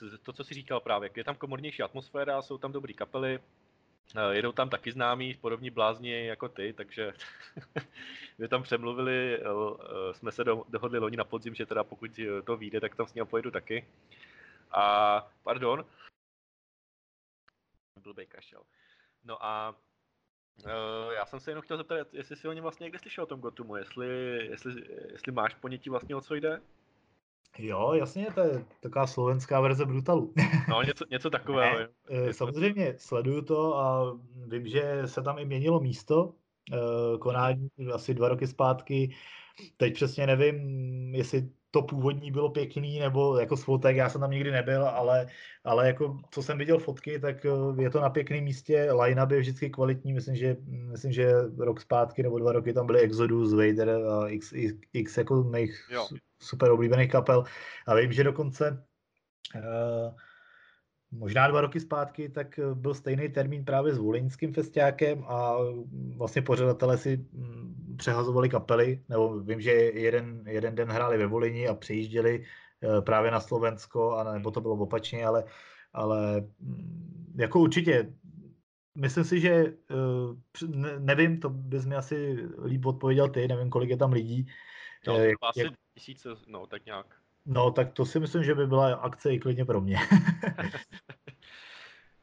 uh, to, co si říkal právě, je tam komornější atmosféra, jsou tam dobrý kapely, uh, jedou tam taky známí, podobní blázni jako ty, takže my tam přemluvili, uh, jsme se do, dohodli loni na podzim, že teda pokud to vyjde, tak tam s ním pojedu taky. A, pardon, blbej kašel. No a Uh, já jsem se jenom chtěl zeptat, jestli si o něm vlastně někde slyšel o tom Gotumu, jestli, jestli, jestli máš ponětí vlastně o co jde? Jo, jasně, to je taková slovenská verze Brutalu. No, něco, něco takového. Ne, eh, samozřejmě sleduju to a vím, že se tam i měnilo místo eh, konání asi dva roky zpátky. Teď přesně nevím, jestli to původní bylo pěkný, nebo jako s fotek, já jsem tam nikdy nebyl, ale, ale jako co jsem viděl fotky, tak eh, je to na pěkném místě, line-up je vždycky kvalitní, myslím, že, myslím, že rok zpátky nebo dva roky tam byly Exodus, Vader a x, x, x jako mých jo. super oblíbených kapel a vím, že dokonce uh, možná dva roky zpátky, tak byl stejný termín právě s Volinským festiákem a vlastně pořadatelé si mm, přehazovali kapely, nebo vím, že jeden, jeden den hráli ve Volini a přijížděli eh, právě na Slovensko, a nebo to bylo opačně, ale, ale mm, jako určitě Myslím si, že eh, nevím, to bys mi asi líp odpověděl ty, nevím, kolik je tam lidí. No, jak, asi jak... tisíce, no, tak nějak. No, tak to si myslím, že by byla akce i klidně pro mě.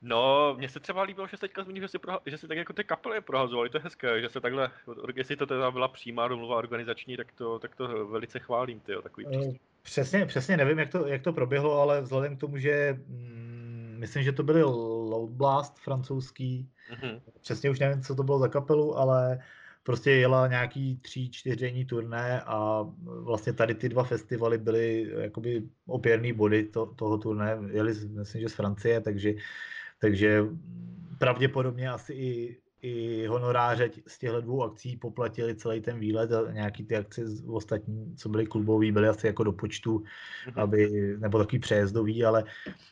No, mně se třeba líbilo, že se teďka zmíní, že si, proha- že si tak jako ty kapely prohazovali, to je hezké, že se takhle, jestli to teda byla přímá domluva organizační, tak to, tak to velice chválím, ty takový Eh, přístup. Přesně, přesně nevím, jak to, jak to proběhlo, ale vzhledem k tomu, že mm, myslím, že to byly Loud Blast francouzský, Mhm. přesně už nevím, co to bylo za kapelu, ale prostě jela nějaký tři, čtyřdenní turné a vlastně tady ty dva festivaly byly jakoby opěrný body to, toho turné, jeli myslím, že z Francie, takže, takže pravděpodobně asi i, i honoráře z těchto dvou akcí poplatili celý ten výlet a nějaký ty akce z ostatní, co byly klubový, byly asi jako do počtu, Mhm. aby, nebo takový přejezdový, ale,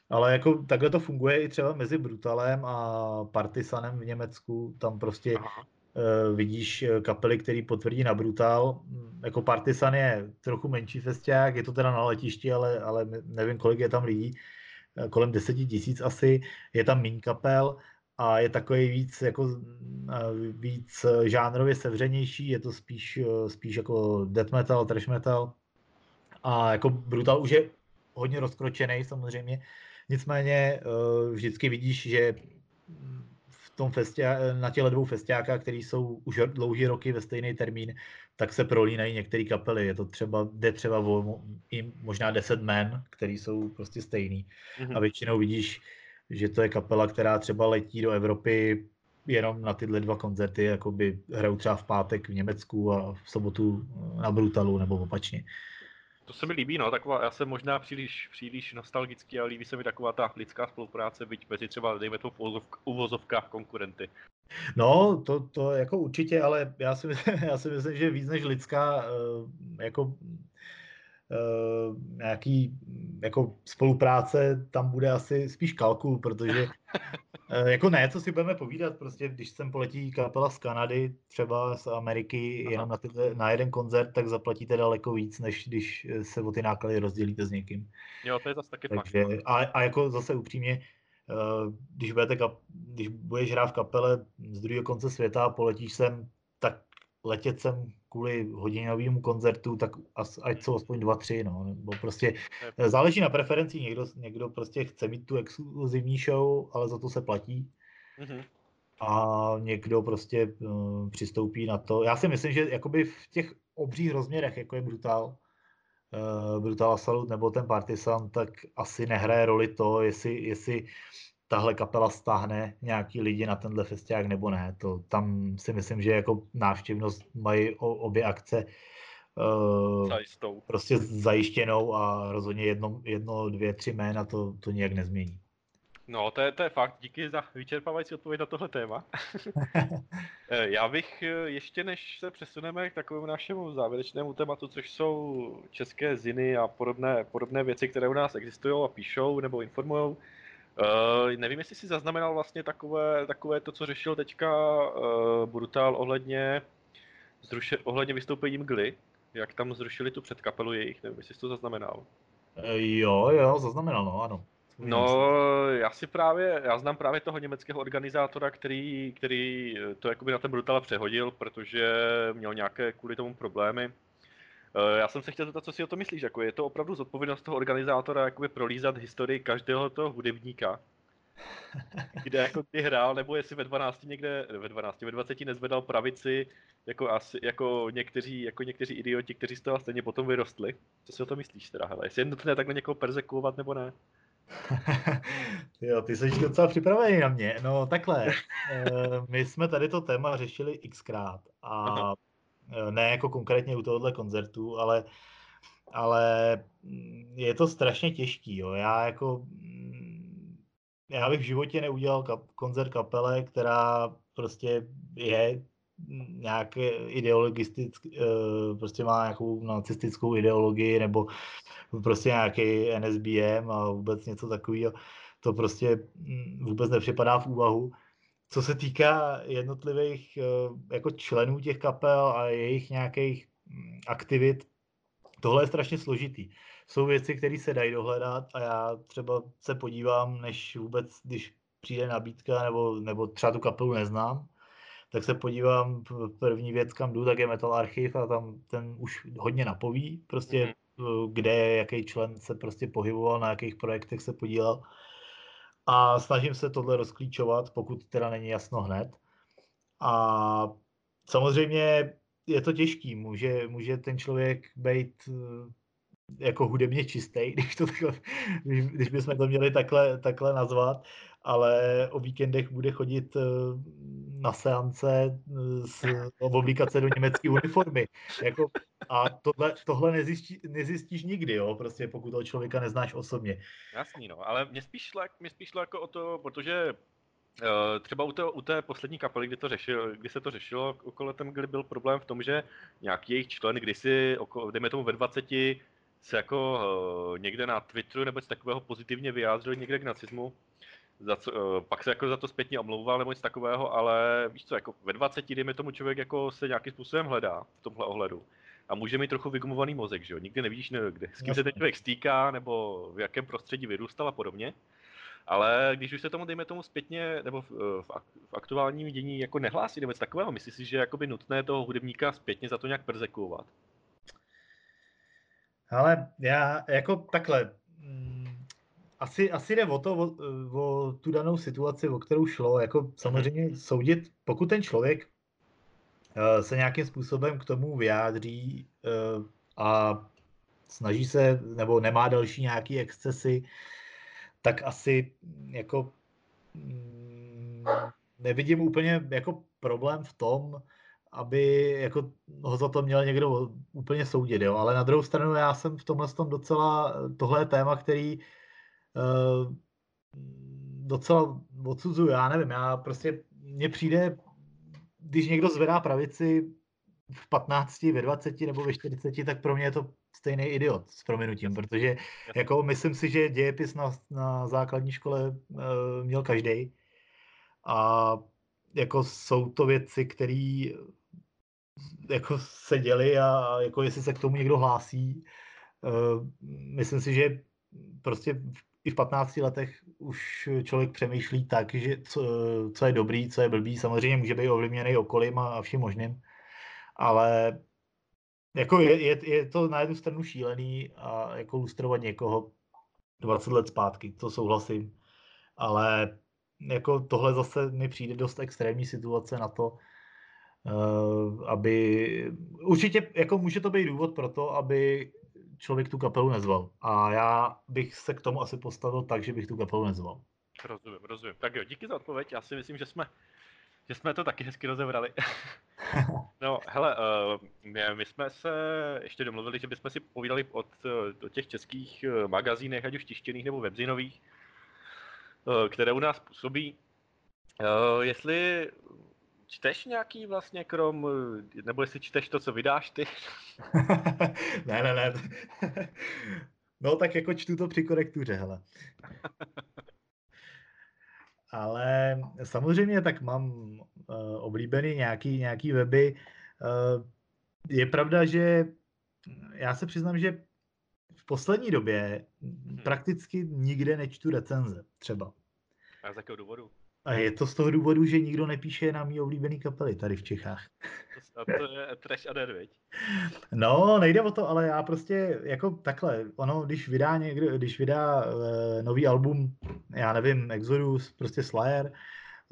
ale jako takhle to funguje i třeba mezi Brutalem a Partisanem v Německu, tam prostě Aha. Uh, vidíš eh, kapely, který potvrdí na Brutal. Mm, Jako Partisan je trochu menší festiák, je to teda na letišti, ale, ale nevím, kolik je tam lidí, eh, kolem 10 tisíc asi, je tam míň kapel a je takový víc, jako, eh, víc eh, žánrově sevřenější, je to spíš, eh, spíš jako death metal, thrash metal. A jako Brutal už je hodně rozkročený samozřejmě, nicméně eh, vždycky vidíš, že v tom festia, na těchto dvou festiákách, které jsou už dlouhý roky ve stejný termín, tak se prolínají některé kapely. Je to třeba, jde třeba o i možná 10 men, který jsou prostě stejný. Mhm. A většinou vidíš, že to je kapela, která třeba letí do Evropy jenom na tyhle dva koncerty, jakoby hrajou třeba v pátek v Německu a v sobotu na Brutalu nebo opačně. To se mi líbí, no, taková, já jsem možná příliš, příliš nostalgický, ale líbí se mi taková ta lidská spolupráce, byť mezi třeba, dejme to v uvozovk- uvozovkách konkurenty. No, to, to jako určitě, ale já si, myslím- já si myslím, že víc než lidská eh, jako nějaký mm, jako spolupráce tam bude asi spíš kalkul, protože eh, jako ne, co si budeme povídat, prostě když sem poletí kapela z Kanady, třeba z Ameriky, Aha. jenom na, tyhle, na jeden koncert, tak zaplatíte daleko víc, než když eh, se o ty náklady rozdělíte s někým. Jo, to je zase taky fakt. Takže, a, a jako zase upřímně, eh, když, budete kap, když budeš hrát v kapele z druhého konce světa a poletíš sem, tak letět sem kvůli hodinovému koncertu, tak ať jsou aspoň dva, tři, no, nebo prostě eh, záleží na preferencích, někdo, někdo prostě chce mít tu exkluzivní show, ale za to se platí Mhm. a někdo prostě uh, přistoupí na to. Já si myslím, že jakoby v těch obřích rozměrech, jako je Brutal, uh, Brutal Assault nebo ten Partisan, tak asi nehraje roli to, jestli, jestli tahle kapela stáhne nějaký lidi na tenhle festiák nebo ne. To, tam si myslím, že jako návštěvnost mají o, obě akce uh, Zajistou. prostě zajištěnou a rozhodně jedno, jedno dvě, tři jména to, to nijak nezmění. No, to je, to je fakt. Díky za vyčerpávající odpověď na tohle téma. Eh, Já bych eh, ještě než se přesuneme k takovému našemu závěrečnému tématu, což jsou české ziny a podobné, podobné věci, které u nás existují a píšou nebo informují. Uh, nevím, jestli si zaznamenal vlastně takové, takové to, co řešil teďka uh, Brutal ohledně, zruše, ohledně vystoupení Mgly, jak tam zrušili tu předkapelu jejich, nevím, jestli jsi to zaznamenal. Eh, Jo, jo, zaznamenal, no, ano. No, já si právě, já znám právě toho německého organizátora, který, který to jakoby na ten Brutal přehodil, protože měl nějaké kvůli tomu problémy. Eh, Já jsem se chtěl zeptat, co si o to myslíš, jako je to opravdu zodpovědnost toho organizátora jakoby prolízat historii každého toho hudebníka, kde jako kdy hrál, nebo jestli ve 12 někde, ve 12, ve 20 nezvedal pravici, jako, asi, jako, někteří, jako někteří idioti, kteří z toho stejně potom vyrostli. Co si o to myslíš teda, hele? Jestli je nutné takhle někoho persekuovat nebo ne? jo, ty jsi docela připravený na mě. No takhle, eh, my jsme tady to téma řešili xkrát a Aha. Eh, ne jako konkrétně u tohohle koncertu, ale, ale mm, je to strašně těžký, jo. Já jako, mm, já bych v životě neudělal kap, koncert kapele, která prostě je nějaké ideologistické, prostě má nějakou nacistickou ideologii nebo prostě nějaký NSBM a vůbec něco takového. To prostě mm, vůbec nepřipadá v úvahu. Co se týká jednotlivých eh, jako členů těch kapel a jejich nějakých mm, aktivit, tohle je strašně složitý. Jsou věci, které se dají dohledat a já třeba se podívám, než vůbec, když přijde nabídka nebo, nebo třeba tu kapelu neznám, tak se podívám, první věc, kam jdu, tak je Metal Archive a tam ten už hodně napoví. Prostě Mhm. kde jaký člen se prostě pohyboval, na jakých projektech se podílel. A snažím se tohle rozklíčovat, pokud teda není jasno hned. A samozřejmě je to těžký, může, může ten člověk být jako hudebně čistý, když, to takhle, když bychom to měli takhle, takhle nazvat, ale o víkendech bude chodit eh, na seance eh, s oblíkat do německé uniformy. Jako, a tohle, tohle nezjistí, nezjistíš nikdy, jo, prostě pokud toho člověka neznáš osobně. Jasný, no, ale mě spíš šlo, mě spíš šlo jako o to, protože třeba u, to, u té poslední kapely, kdy, to řešil, kdy se to řešilo okolo ten, kdy byl problém v tom, že nějaký jejich člen kdysi, okolo, dejme tomu ve 20, se jako někde na Twitteru nebo něco takového pozitivně vyjádřil někde k nacismu, za co, uh, pak se jako za to zpětně omlouval nebo něco takového, ale víš co, jako ve 20, dejme tomu člověk jako se nějakým způsobem hledá v tomhle ohledu a může mít trochu vygumovaný mozek, že jo, nikdy nevíš, ne, kde, s kým se ten člověk stýká nebo v jakém prostředí vyrůstal a podobně. Ale když už se tomu, dejme tomu zpětně, nebo v, v, v aktuálním dění jako nehlásí nebo něco takového, myslíš si, že je nutné toho hudebníka zpětně za to nějak persekuovat? Ale já jako takhle, mm, asi, asi jde o to, o, o tu danou situaci, o kterou šlo, jako samozřejmě soudit, pokud ten člověk uh, se nějakým způsobem k tomu vyjádří uh, a snaží se, nebo nemá další nějaký excesy, tak asi jako mm, nevidím úplně jako problém v tom, aby jako ho za to měl někdo úplně soudit, jo. Ale na druhou stranu já jsem v tomhle tom docela, tohle je téma, který uh, docela odsuzuju, já nevím, já prostě, mně přijde, když někdo zvedá pravici v 15, ve 20 nebo ve 40, tak pro mě je to stejný idiot s prominutím, protože jako myslím si, že dějepis na, na základní škole uh, měl každý. A jako jsou to věci, které jako se děli a jako jestli se k tomu někdo hlásí. Uh, myslím si, že prostě i v 15 letech už člověk přemýšlí tak, že co, co je dobrý, co je blbý. Samozřejmě může být ovlivněný okolím a, a vším možným, ale jako je, je, je to na jednu stranu šílený a jako lustrovat někoho 20 let zpátky, to souhlasím, ale jako tohle zase mi přijde dost extrémní situace na to, Eh, aby určitě jako může to být důvod pro to, aby člověk tu kapelu nezval. A já bych se k tomu asi postavil tak, že bych tu kapelu nezval. Rozumím, rozumím. Tak jo, díky za odpověď. Já si myslím, že jsme, že jsme to taky hezky rozebrali. no, hele, uh, my, jsme se ještě domluvili, že bychom si povídali od, od těch českých magazínech, ať už tištěných nebo webzinových, které u nás působí. Uh, jestli čteš nějaký vlastně krom, nebo jestli čteš to, co vydáš ty? ne, ne, ne. no tak jako čtu to při korektuře, hele. Ale samozřejmě tak mám uh, oblíbený nějaký, nějaký weby. Uh, je pravda, že já se přiznám, že v poslední době hmm. prakticky nikde nečtu recenze, třeba. A z jakého důvodu? A je to z toho důvodu, že nikdo nepíše na mý oblíbený kapely tady v Čechách. A to je trash a dead, viď? No, nejde o to, ale já prostě jako takhle, ono, když vydá někdo, když vydá uh, nový album, já nevím, Exodus, prostě Slayer,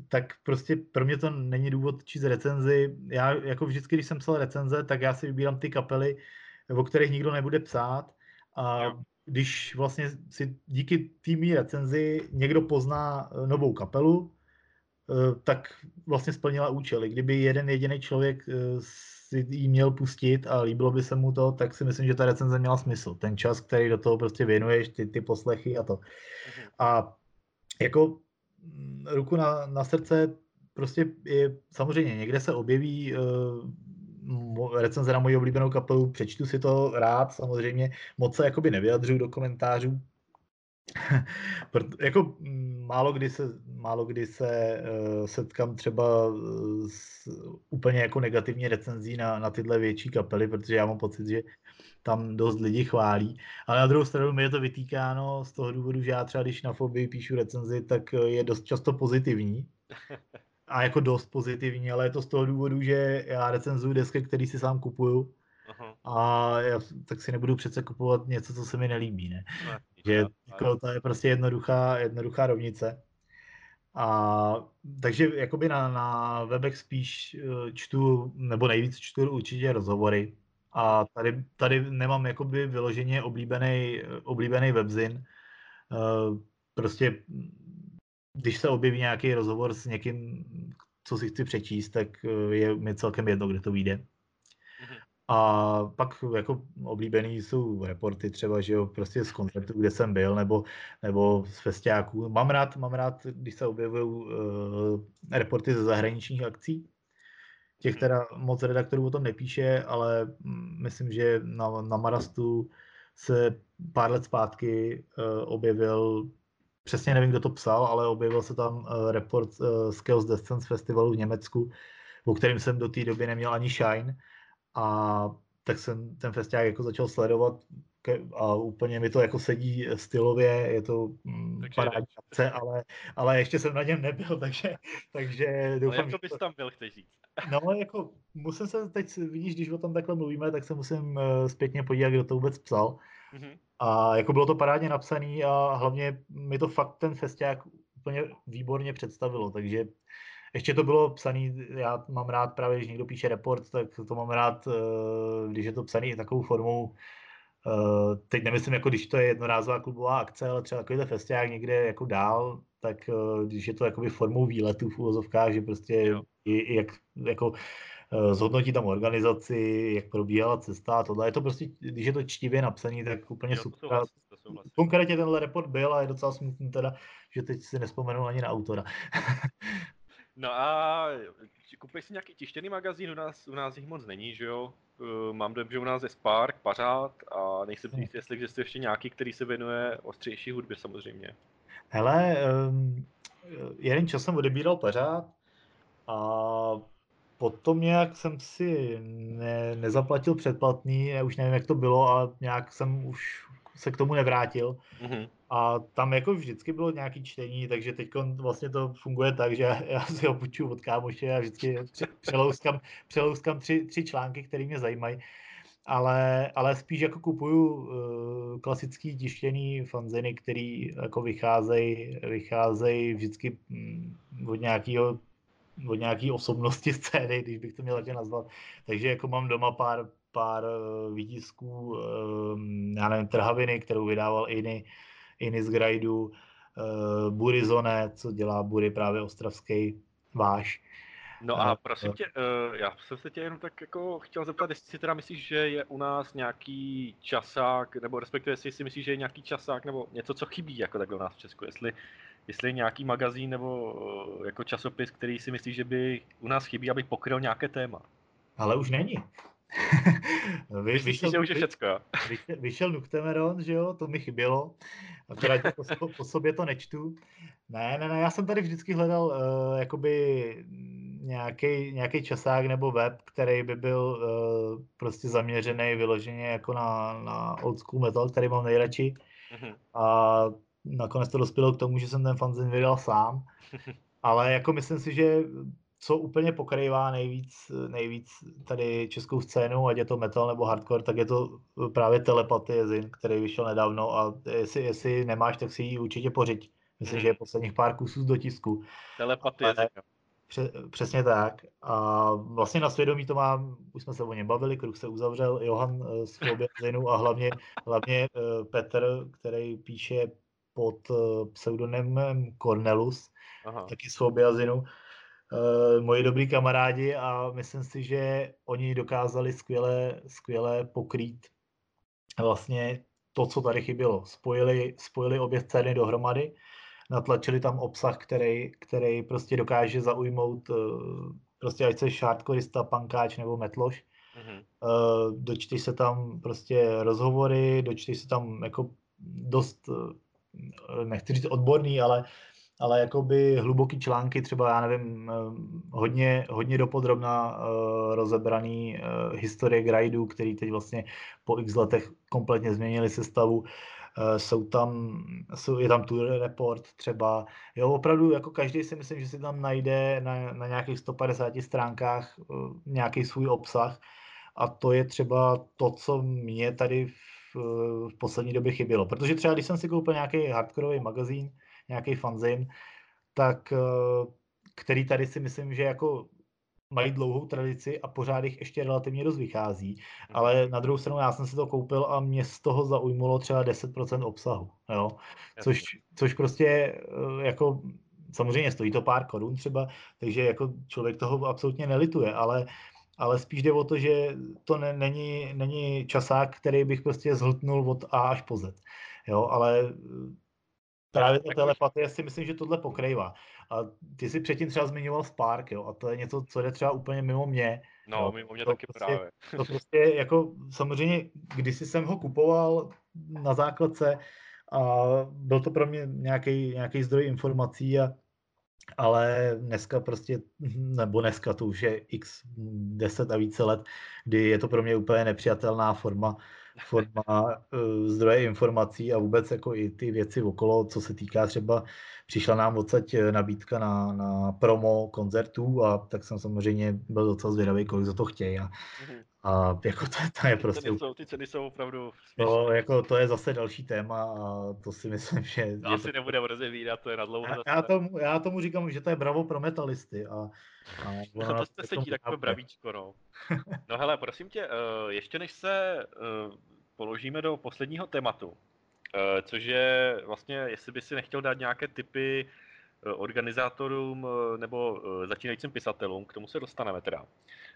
tak prostě pro mě to není důvod číst recenzi. Já jako vždycky, když jsem psal recenze, tak já si vybírám ty kapely, o kterých nikdo nebude psát a jo když vlastně si díky týmí recenzi někdo pozná novou kapelu, tak vlastně splnila účel. Kdyby jeden jediný člověk eh, si ji měl pustit a líbilo by se mu to, tak si myslím, že ta recenze měla smysl. Ten čas, který do toho prostě věnuješ, ty, ty poslechy a to. Mhm. A jako mm, ruku na, na srdce prostě je, samozřejmě někde se objeví uh, recenze na moji oblíbenou kapelu, přečtu si to rád, samozřejmě moc se jakoby nevyjadřuju do komentářů, jako málo kdy se, málo kdy se uh, setkám třeba s úplně jako negativní recenzí na, na tyhle větší kapely, protože já mám pocit, že tam dost lidí chválí. Ale na druhou stranu mi je to vytýkáno z toho důvodu, že já třeba když na Fobii píšu recenzi, tak je dost často pozitivní. A jako dost pozitivní, ale je to z toho důvodu, že já recenzuju desky, který si sám kupuju Aha. a já, tak si nebudu přece kupovat něco, co se mi nelíbí, ne? No, Že jako, to je prostě jednoduchá, jednoduchá rovnice. A takže jakoby na, na webech spíš eh, čtu, nebo nejvíc čtu určitě rozhovory. A tady, tady nemám jakoby vyloženě oblíbený, oblíbený webzin. Eh, Prostě když se objeví nějaký rozhovor s někým, co si chci přečíst, tak eh, je mi celkem jedno, kde to vyjde. A pak jako oblíbený jsou reporty třeba, že jo, prostě z koncertu, kde jsem byl, nebo, nebo z festiáků. Mám rád, mám rád, když se objevují uh, reporty ze zahraničních akcí. Těch teda moc redaktorů o tom nepíše, ale mm, myslím, že na, na Marastu se pár let zpátky uh, objevil, přesně nevím, kdo to psal, ale objevil se tam uh, report uh, z Chaos Distance Festivalu v Německu, o kterém jsem do té doby neměl ani shine. A tak jsem ten festiák jako začal sledovat a úplně mi to jako sedí stylově, je to mm, parádní akce, ale, ale ještě jsem na něm nebyl, takže, takže Ale doufám, jak to bys to, tam byl, chceš říct? no jako musím se teď, vidíš, když o tom takhle mluvíme, tak se musím uh, zpětně podívat, kdo to vůbec psal. Mhm. A jako bylo to parádně napsaný a hlavně mi to fakt ten festiák úplně výborně představilo, takže ještě to bylo psaný, já mám rád právě, když někdo píše report, tak to mám rád, eh, když je to psaný i takovou formou, eh, teď nemyslím jako když to je jednorázová klubová akce, ale třeba takovýhle festiák někde jako dál, tak eh, když je to jakoby formou výletu v úvozovkách, že prostě Jo. i, i jak jako zhodnotí tam organizaci, jak probíhala cesta a tohle. Je to prostě, když je to čtivě napsaný, tak úplně Jo, to super. souhlasím, to souhlasím. Konkrétně tenhle report byl a je docela smutný teda, že teď si nespomenu ani na autora. No a kupuješ si nějaký tištěný magazín, u nás, u nás jich moc není, že jo? Eh, Mám dojem, že u nás je Spark, Pařád a nejsem si Hmm. jistý, jestli existuje ještě nějaký, který se věnuje ostřejší hudbě samozřejmě. Hele, um, jeden čas jsem odebíral pořád a potom nějak jsem si ne, nezaplatil předplatný, já už nevím, jak to bylo, ale nějak jsem už se k tomu nevrátil. Mhm. A tam jako vždycky bylo nějaký čtení, takže teď vlastně to funguje tak, že já si ho půjču od kámoše a vždycky pře- přelouskám, přelouskám tři, tři články, které mě zajímají. Ale, ale spíš jako kupuju uh, klasický tištěný fanziny, který jako vycházejí vycházej vždycky mm, od nějakého od nějaký osobnosti scény, když bych to měl takhle nazvat. Takže jako mám doma pár, pár eh, výtisků, eh, já nevím, Trhaviny, kterou vydával Iny, Iny z Grajdu, eh, Burizone, co dělá Bury právě ostravský váš. No A- a prosím tě, eh, já jsem se tě jenom tak jako chtěl zeptat, jestli si teda myslíš, že je u nás nějaký časák, nebo respektive jestli si myslíš, že je nějaký časák, nebo něco, co chybí jako takhle u nás v Česku, jestli, jestli je nějaký magazín nebo eh, jako časopis, který si myslíš, že by u nás chybí, aby pokryl nějaké téma. Ale už není. Vy, Myslíš si, že už je vy- všecko, jo? Vyšel, vyšel Nuktemeron, že jo, to mi chybělo. Akorát po, po sobě to nečtu. Ne, ne, ne, já jsem tady vždycky hledal uh, jakoby nějaký, nějaký časák nebo web, který by byl uh, prostě zaměřený vyloženě jako na, na old school metal, který mám nejradši. Mhm. A nakonec to dospělo k tomu, že jsem ten fanzin vydal sám. Ale jako myslím si, že co úplně pokrývá nejvíc, nejvíc tady českou scénu, ať je to metal nebo hardcore, tak je to právě Telepatie Zin, který vyšel nedávno a jestli, jestli nemáš, tak si ji určitě pořiď. Myslím, Mhm. že je posledních pár kusů do tisku. Telepatie. Pře- přesně tak. A vlastně na svědomí to mám, už jsme se o něm bavili, kruh se uzavřel, Johan eh, z Zinu a hlavně, hlavně eh, Petr, který píše pod eh, pseudonymem Cornelus, Aha. taky z Fobiazinu. Uh, moji dobrý kamarádi a myslím si, že oni dokázali skvěle, skvěle pokrýt vlastně to, co tady chybělo. Spojili, spojili obě scény dohromady, natlačili tam obsah, který, který prostě dokáže zaujmout uh, prostě ať jsi hardkorista, pankáč nebo metloš. Mhm. Uh, dočteš se tam prostě rozhovory, dočteš se tam jako dost, nechci říct odborný, ale, ale jakoby hluboký články, třeba já nevím, uh, hodně, hodně dopodrobná uh, rozebraný uh, historie Grajdu, který teď vlastně po x letech kompletně změnili sestavu. Uh, jsou tam, jsou, je tam tour report třeba, jo, opravdu jako každý si myslím, že si tam najde na, na nějakých 150 stránkách uh, nějaký svůj obsah a to je třeba to, co mě tady v, v poslední době chybělo. Protože třeba když jsem si koupil nějaký hardcoreový magazín, nějaký fanzine, tak eh, který tady si myslím, že jako mají dlouhou tradici a pořád jich ještě relativně dost vychází. Mhm. Ale na druhou stranu já jsem si to koupil a mě z toho zaujmulo třeba 10% obsahu. Jo? Což, což prostě eh, jako samozřejmě stojí to pár korun třeba, takže jako člověk toho absolutně nelituje, ale ale spíš jde o to, že to ne, není, není časák, který bych prostě zhltnul od A až po Z. Jo, ale právě ta telepatie si myslím, že tohle pokrývá. A ty si předtím třeba zmiňoval Spark, jo, a to je něco, co jde třeba úplně mimo mě. No, jo. mimo mě to taky prostě, právě. To prostě jako samozřejmě, když jsem ho kupoval na základce a byl to pro mě nějaký, nějaký zdroj informací a ale dneska prostě, nebo dneska to už je x 10 a více let, kdy je to pro mě úplně nepřijatelná forma forma uh, zdroje informací a vůbec jako i ty věci okolo, co se týká třeba, přišla nám odsaď eh, nabídka na, na promo koncertů a tak jsem samozřejmě byl docela zvědavý, kolik za to chtějí a, mm-hmm. A jako to, to je prostě... Ty ceny jsou, ty ceny jsou opravdu To, jako, to je zase další téma a to si myslím, že... To asi nebude rozevírat, to je na dlouho já, já, tomu, já tomu říkám, že to je bravo pro metalisty a, a no, to jste sedí takové bravíčko, no. No hele, prosím tě, eh, ještě než se položíme do posledního tématu, eh, což je vlastně, jestli by si nechtěl dát nějaké typy eh, organizátorům eh, nebo začínajícím pisatelům, k tomu se dostaneme teda.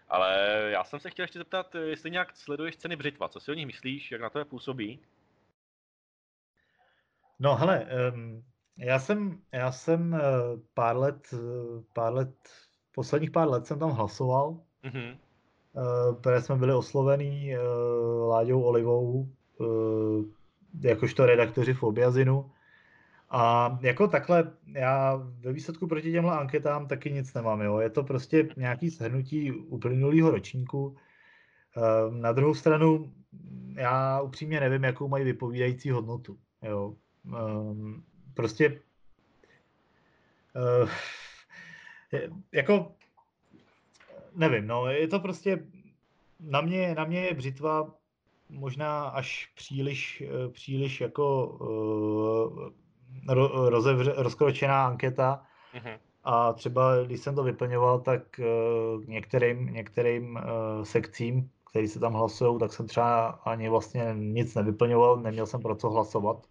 Ale já jsem se chtěl ještě zeptat, jestli nějak sleduješ ceny Břitva, co si o nich myslíš, jak na to je působí? No hele, já jsem, já jsem pár let, pár let, posledních pár let jsem tam hlasoval. Mm-hmm které jsme byli oslovený Láďou Olivou, jakožto redaktoři v Objazinu. A jako takhle, já ve výsledku proti těmhle anketám taky nic nemám. Jo. Je to prostě nějaký shrnutí uplynulého ročníku. Na druhou stranu, já upřímně nevím, jakou mají vypovídající hodnotu. Jo. Prostě jako nevím, no, je to prostě, na mě, na mě je břitva možná až příliš, eh, příliš jako uh, rozevře, rozkročená anketa. Mm-hmm. A třeba když jsem to vyplňoval, tak uh, některým, některým uh, sekcím, který se tam hlasují, tak jsem třeba ani vlastně nic nevyplňoval, neměl jsem pro co hlasovat.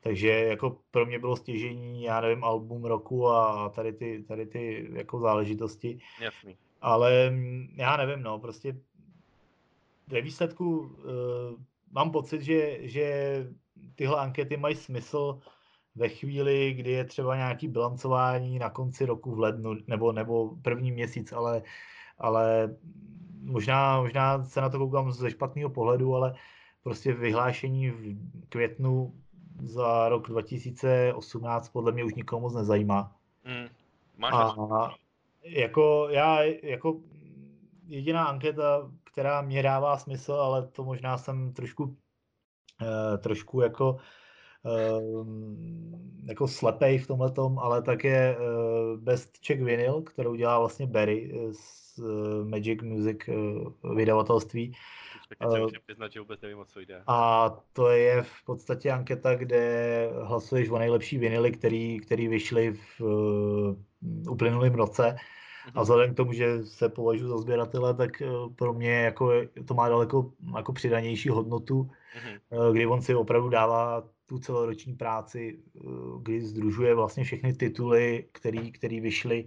Takže jako pro mě bylo stěžení, já nevím, album roku a tady ty, tady ty jako záležitosti. Jasný. Ale mm, já nevím, no, prostě ve výsledku uh, mám pocit, že, že tyhle ankety mají smysl ve chvíli, kdy je třeba nějaký bilancování na konci roku v lednu nebo, nebo první měsíc, ale, ale možná, možná se na to koukám ze špatného pohledu, ale prostě vyhlášení v květnu za rok 2018 podle mě už nikomu moc nezajímá. Mm, máš a, jako já, jako jediná anketa, která mě dává smysl, ale to možná jsem trošku, uh, trošku jako uh, jako slepej v tomhle tom, ale tak je uh, Best Czech Vinyl, kterou dělá vlastně Barry z uh, Magic Music vydavatelství. Přiznat, že vůbec nevím, o co jde. A to je v podstatě anketa, kde hlasuješ o nejlepší vinily, který, který vyšly v uplynulém roce a vzhledem k tomu, že se považuji za sběratele, tak eh, pro mě jako to má daleko jako přidanější hodnotu, mm-hmm. kdy on si opravdu dává tu celoroční práci, eh, kdy združuje vlastně všechny tituly, který, který vyšly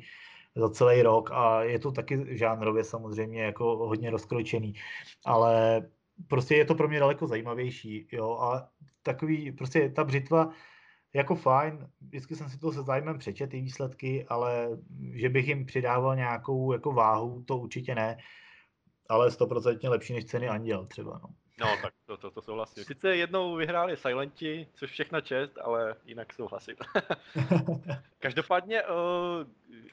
za celý rok. A je to taky žánrově samozřejmě jako hodně rozkročený, ale prostě je to pro mě daleko zajímavější, jo, a takový, prostě ta břitva, jako fajn, vždycky jsem si to se zájmem přečet, ty výsledky, ale že bych jim přidával nějakou jako váhu, to určitě ne, ale stoprocentně lepší než ceny Anděl třeba, no. No, tak to, to, to souhlasím. Sice jednou vyhráli Silenti, což všechna čest, ale jinak souhlasím. Každopádně, uh,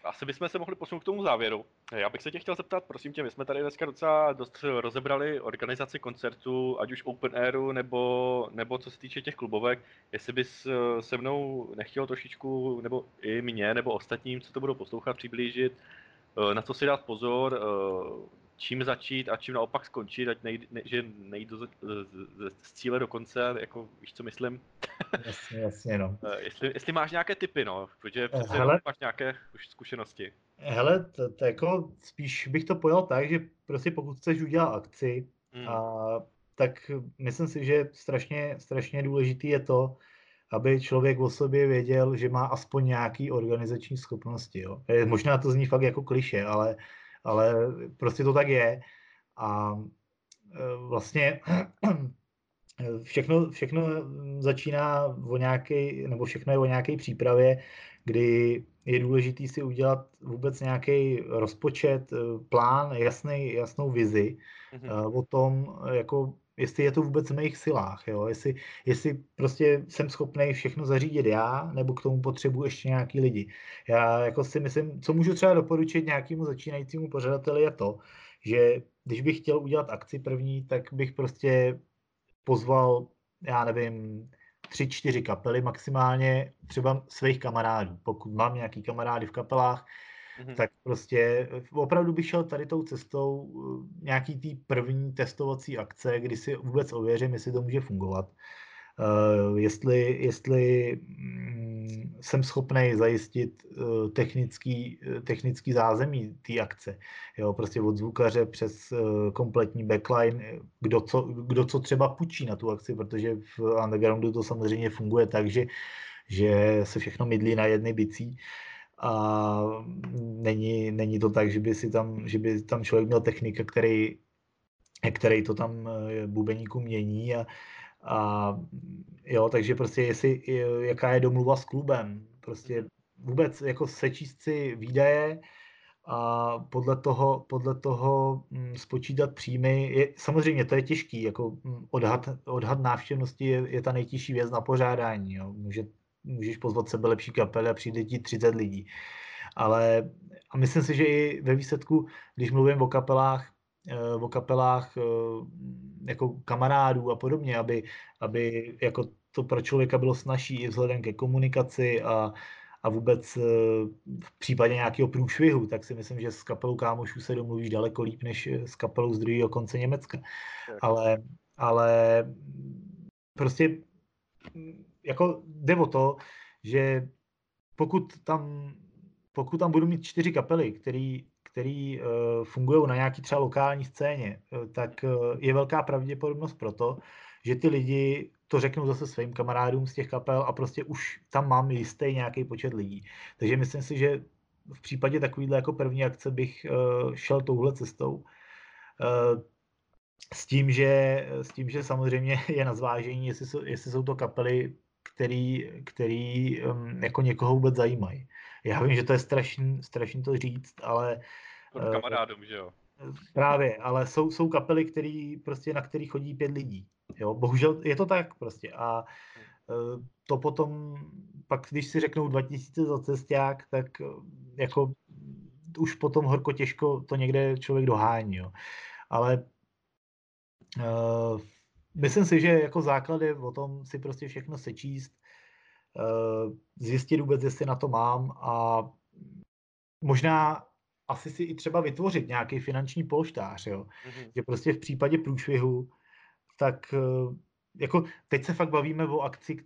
asi bychom se mohli posunout k tomu závěru. Já bych se tě chtěl zeptat, prosím tě, my jsme tady dneska docela dost rozebrali organizaci koncertu, ať už Open Airu, nebo, nebo co se týče těch klubovek, jestli bys uh, se mnou nechtěl trošičku, nebo i mě, nebo ostatním, co to budou poslouchat, přiblížit, uh, na co si dát pozor, čím začít a čím naopak skončit, ať nejde, ne, že nejít do, z, z, z cíle do konce, jako víš, co myslím? Jasně, jasně, no. Eh, jestli, jestli máš nějaké typy, no, protože přece Hele. máš nějaké už zkušenosti. Hele, to, to jako spíš bych to pojal tak, že prostě pokud chceš udělat akci, Hmm. a, tak myslím si, že strašně, strašně důležitý je to, aby člověk o sobě věděl, že má aspoň nějaký organizační schopnosti. Jo. Eh, Možná to zní fakt jako kliše, ale, ale prostě to tak je. A eh, vlastně všechno, všechno začíná o nějaké, nebo všechno je o nějaké přípravě, kdy je důležité si udělat vůbec nějaký rozpočet, eh, plán, jasný, jasnou vizi Mhm. eh, o tom, jako jestli je to vůbec v mých silách, jo? Jestli, jestli prostě jsem schopný všechno zařídit já, nebo k tomu potřebuji ještě nějaký lidi. Já jako si myslím, co můžu třeba doporučit nějakému začínajícímu pořadateli je to, že když bych chtěl udělat akci první, tak bych prostě pozval, já nevím, tři, čtyři kapely maximálně, třeba svých kamarádů. Pokud mám nějaký kamarády v kapelách, Mhm. tak prostě opravdu bych šel tady tou cestou eh, nějaký tý první testovací akce, kdy si vůbec ověřím, jestli to může fungovat. Uh, jestli, jestli mm, jsem schopný zajistit technický, technický zázemí té akce. Jo, prostě od zvukaře přes kompletní backline, eh, kdo co, kdo co třeba půjčí na tu akci, protože v undergroundu to samozřejmě funguje tak, že, že se všechno mydlí na jedny bicí a není, není to tak, že by, si tam, že by tam člověk měl technika, který, který to tam eh, bubeníku mění a, a jo, takže prostě jestli, jaká je domluva s klubem, prostě vůbec jako sečíst si výdaje a podle toho, podle toho hm, spočítat příjmy. Je, samozřejmě to je těžký, jako hm, odhad, odhad návštěvnosti je, je ta nejtěžší věc na pořádání. Jo. Může, můžeš pozvat sebe lepší kapely a přijde ti 30 lidí. Ale a myslím si, že i ve výsledku, když mluvím o kapelách, eh, o kapelách eh, jako kamarádů a podobně, aby, aby jako to pro člověka bylo snažší i vzhledem ke komunikaci a, a vůbec eh, v případě nějakého průšvihu, tak si myslím, že s kapelou kámošů se domluvíš daleko líp, než s kapelou z druhého konce Německa. Tak. Ale, ale prostě jako jde o to, že pokud tam, pokud tam budu mít čtyři kapely, který, který uh, fungují na nějaký třeba lokální scéně, uh, tak uh, je velká pravděpodobnost pro to, že ty lidi to řeknou zase svým kamarádům z těch kapel a prostě už tam mám jistý nějaký počet lidí. Takže myslím si, že v případě takovýhle jako první akce bych uh, šel touhle cestou. Uh, s tím, že, s tím, že samozřejmě je na zvážení, jestli jsou, jestli jsou to kapely, který, který um, jako někoho vůbec zajímají. Já vím, že to je strašný, strašný to říct, ale Pod eh, kamarádům, že jo? právě, ale jsou, jsou kapely, který, prostě, na který chodí pět lidí. Jo, bohužel je to tak prostě a eh, to potom, pak když si řeknou 2000 za cesták, tak eh, jako už potom horko těžko to někde člověk dohání, jo. Ale uh, myslím si, že jako základ je o tom si prostě všechno sečíst, uh, zjistit vůbec, jestli na to mám a možná asi si i třeba vytvořit nějaký finanční polštář, jo. Mhm. Že prostě v případě průšvihu, tak uh, jako teď se fakt bavíme o akci, k-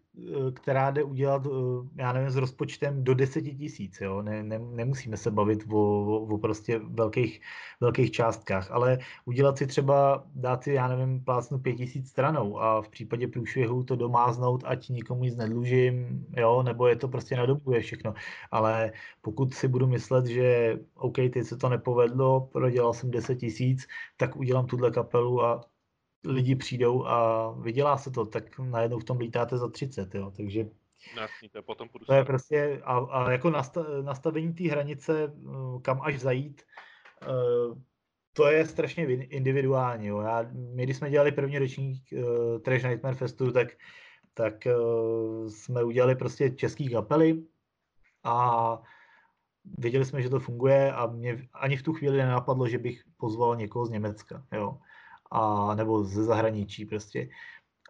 která jde udělat, uh, já nevím, s rozpočtem do 10 tisíc, jo. Ne, ne, nemusíme se bavit o, o, o prostě velkých, velkých částkách, ale udělat si třeba, dát si, já nevím, plácnu 5 tisíc stranou a v případě průšvihu to domáznout, ať nikomu nic nedlužím, jo, nebo je to prostě na dobu je všechno. Ale pokud si budu myslet, že OK, teď se to nepovedlo, prodělal jsem 10 tisíc, tak udělám tuhle kapelu a lidi přijdou a vydělá se to, tak najednou v tom lítáte za 30, jo, takže No je potom půjdu to je prostě, a, a jako nasta, nastavení té hranice, eh, kam až zajít, eh, to je strašně individuální, jo. Já, my když jsme dělali první ročník uh, Trash Nightmare Festu, tak, tak uh, jsme udělali prostě český kapely a věděli jsme, že to funguje a mě ani v tu chvíli nenapadlo, že bych pozval někoho z Německa, jo. A, nebo ze zahraničí prostě.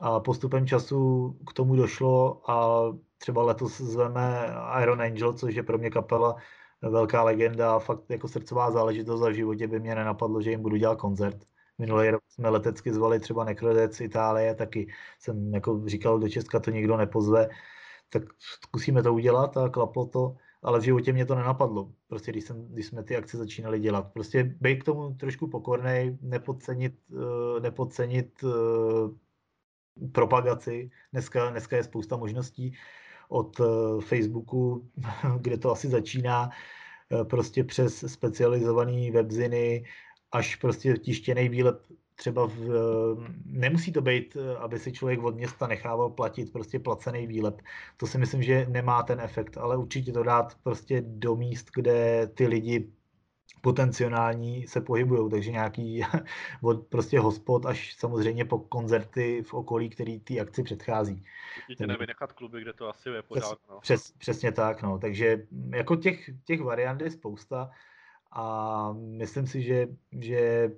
A postupem času k tomu došlo a třeba letos zveme Iron Angel, což je pro mě kapela velká legenda, fakt jako srdcová záležitost a v životě by mě nenapadlo, že jim budu dělat koncert. Minulý rok jsme letecky zvali třeba Nekrodec Itálie, taky jsem jako říkal, do Česka to nikdo nepozve, tak zkusíme to udělat a klaplo to, ale v životě mě to nenapadlo, prostě když, jsem, když jsme ty akce začínali dělat. Prostě být k tomu trošku pokornej, nepodcenit, uh, nepodcenit uh, propagaci. Dneska, dneska je spousta možností od uh, Facebooku, kde to asi začíná, prostě přes specializované webziny, až prostě tištěný výlep třeba v, nemusí to být, aby si člověk od města nechával platit prostě placený výlep. To si myslím, že nemá ten efekt, ale určitě to dát prostě do míst, kde ty lidi potenciální se pohybují, takže nějaký od prostě hospod až samozřejmě po koncerty v okolí, který ty akci předchází. Určitě nevynechat kluby, kde to asi je pořád. No. Přes, přesně tak, no. Takže jako těch, těch variant je spousta a myslím si, že, že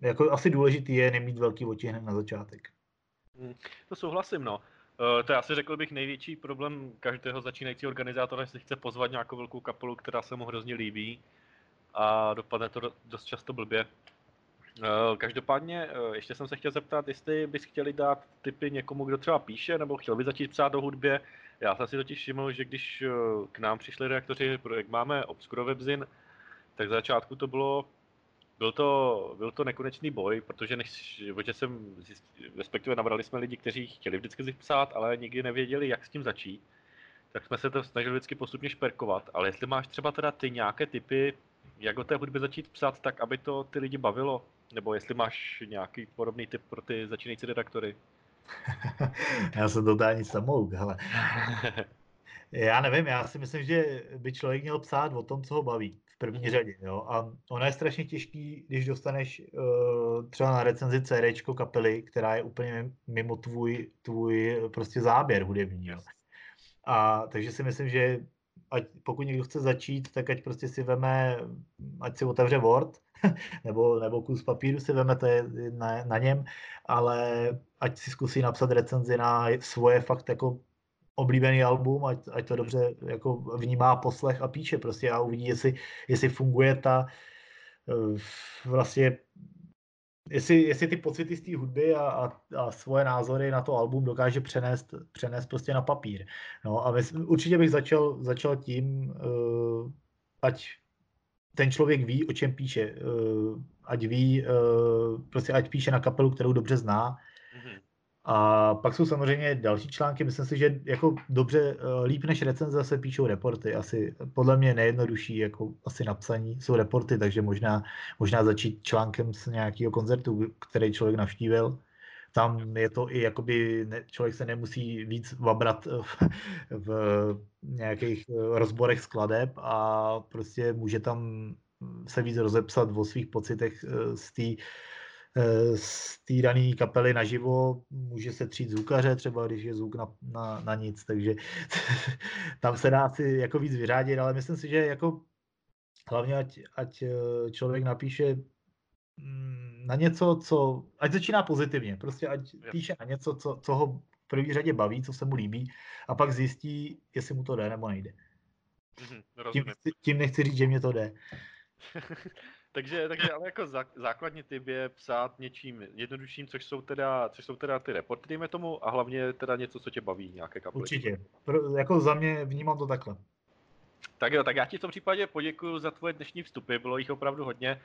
jako asi důležitý je nemít velký oči hned na začátek. Hmm, to souhlasím, no. Uh, to je asi řekl bych největší problém každého začínajícího organizátora, jestli chce pozvat nějakou velkou kapelu, která se mu hrozně líbí a dopadne to dost často blbě. Uh, každopádně uh, ještě jsem se chtěl zeptat, jestli bys chtěli dát tipy někomu, kdo třeba píše, nebo chtěl by začít psát do hudbě. Já jsem si totiž všiml, že když k nám přišli reaktoři, jak máme Obscuro Webzin, tak za začátku to bylo, byl to, byl to nekonečný boj, protože než že jsem zjistil, respektive nabrali jsme lidi, kteří chtěli vždycky psát, ale nikdy nevěděli, jak s tím začít. Tak jsme se to snažili vždycky postupně šperkovat, ale jestli máš třeba teda ty nějaké typy, jak o té hudbě začít psát, tak aby to ty lidi bavilo, nebo jestli máš nějaký podobný typ pro ty začínající redaktory. já jsem totální samouk, ale já nevím, já si myslím, že by člověk měl psát o tom, co ho baví první řadě. Jo? A ono je strašně těžký, když dostaneš uh, třeba na recenzi CD kapely, která je úplně mimo tvůj, tvůj prostě záběr hudební. Jo? A takže si myslím, že ať, pokud někdo chce začít, tak ať prostě si veme, ať si otevře Word, nebo, nebo kus papíru si veme, to je na, na něm, ale ať si zkusí napsat recenzi na svoje fakt jako oblíbený album, ať, ať to dobře jako vnímá poslech a píše prostě a uvidí, jestli, jestli funguje ta eh, vlastně jestli, jestli ty pocity z té hudby a, a, a, svoje názory na to album dokáže přenést, přenést prostě na papír. No a myslím, určitě bych začal, začal tím, uh, ať ten člověk ví, o čem píše, uh, ať ví, uh, prostě ať píše na kapelu, kterou dobře zná, mm-hmm. A pak jsou samozřejmě další články, myslím si, že jako dobře, eh, líp než recenze se píšou reporty. Asi podle mě nejjednodušší jako asi napsaní jsou reporty, takže možná, možná začít článkem z nějakého koncertu, který člověk navštívil. Tam je to i jakoby, ne, člověk se nemusí víc vabrat v, v nějakých eh, rozborech skladeb a prostě může tam se víc rozepsat o svých pocitech eh, z té Eh, z té dané kapely naživo, může se třít zvukaře, třeba když je zvuk na, na, na nic, takže tam se dá si jako víc vyřádit, ale myslím si, že jako hlavně ať, ať eh, člověk napíše mm, na něco, co, ať začíná pozitivně, prostě ať píše na něco, co, co ho v první řadě baví, co se mu líbí a pak zjistí, jestli mu to jde nebo nejde. Mm-hmm, tím, tím nechci říct, že mě to jde. takže, takže ale jako zá, základně typ je psát něčím jednodušším, což jsou teda, což jsou teda ty reporty, dejme tomu, a hlavně teda něco, co tě baví, nějaké kapely. Určitě. Pro, jako za mě vnímám to takhle. Tak jo, tak já ti v tom případě poděkuji za tvoje dnešní vstupy, bylo jich opravdu hodně.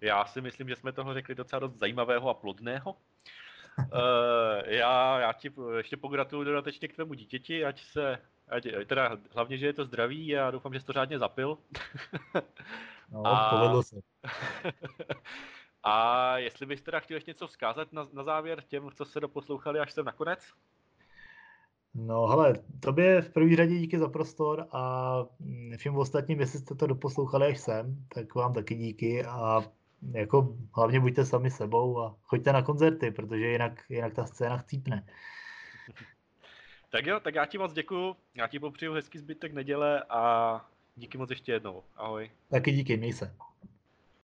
Já si myslím, že jsme toho řekli docela dost zajímavého a plodného. uh, já, já ti ještě pogratuluji dodatečně k tvému dítěti, ať se, ať, teda hlavně, že je to zdravý a doufám, že jsi to řádně zapil. No, a... povedlo se. a jestli bys teda chtěl ještě něco vzkázat na, na závěr těm, co se doposlouchali až sem nakonec? No hele, tobě v první řadě díky za prostor a všem ostatním, jestli jste to doposlouchali až sem, tak vám taky díky a jako hlavně buďte sami sebou a choďte na koncerty, protože jinak, jinak ta scéna chcípne. Tak jo, tak já ti moc děkuju, já ti popřeju hezký zbytek neděle a Díky moc ještě jednou. Ahoj. Taky díky, měj se.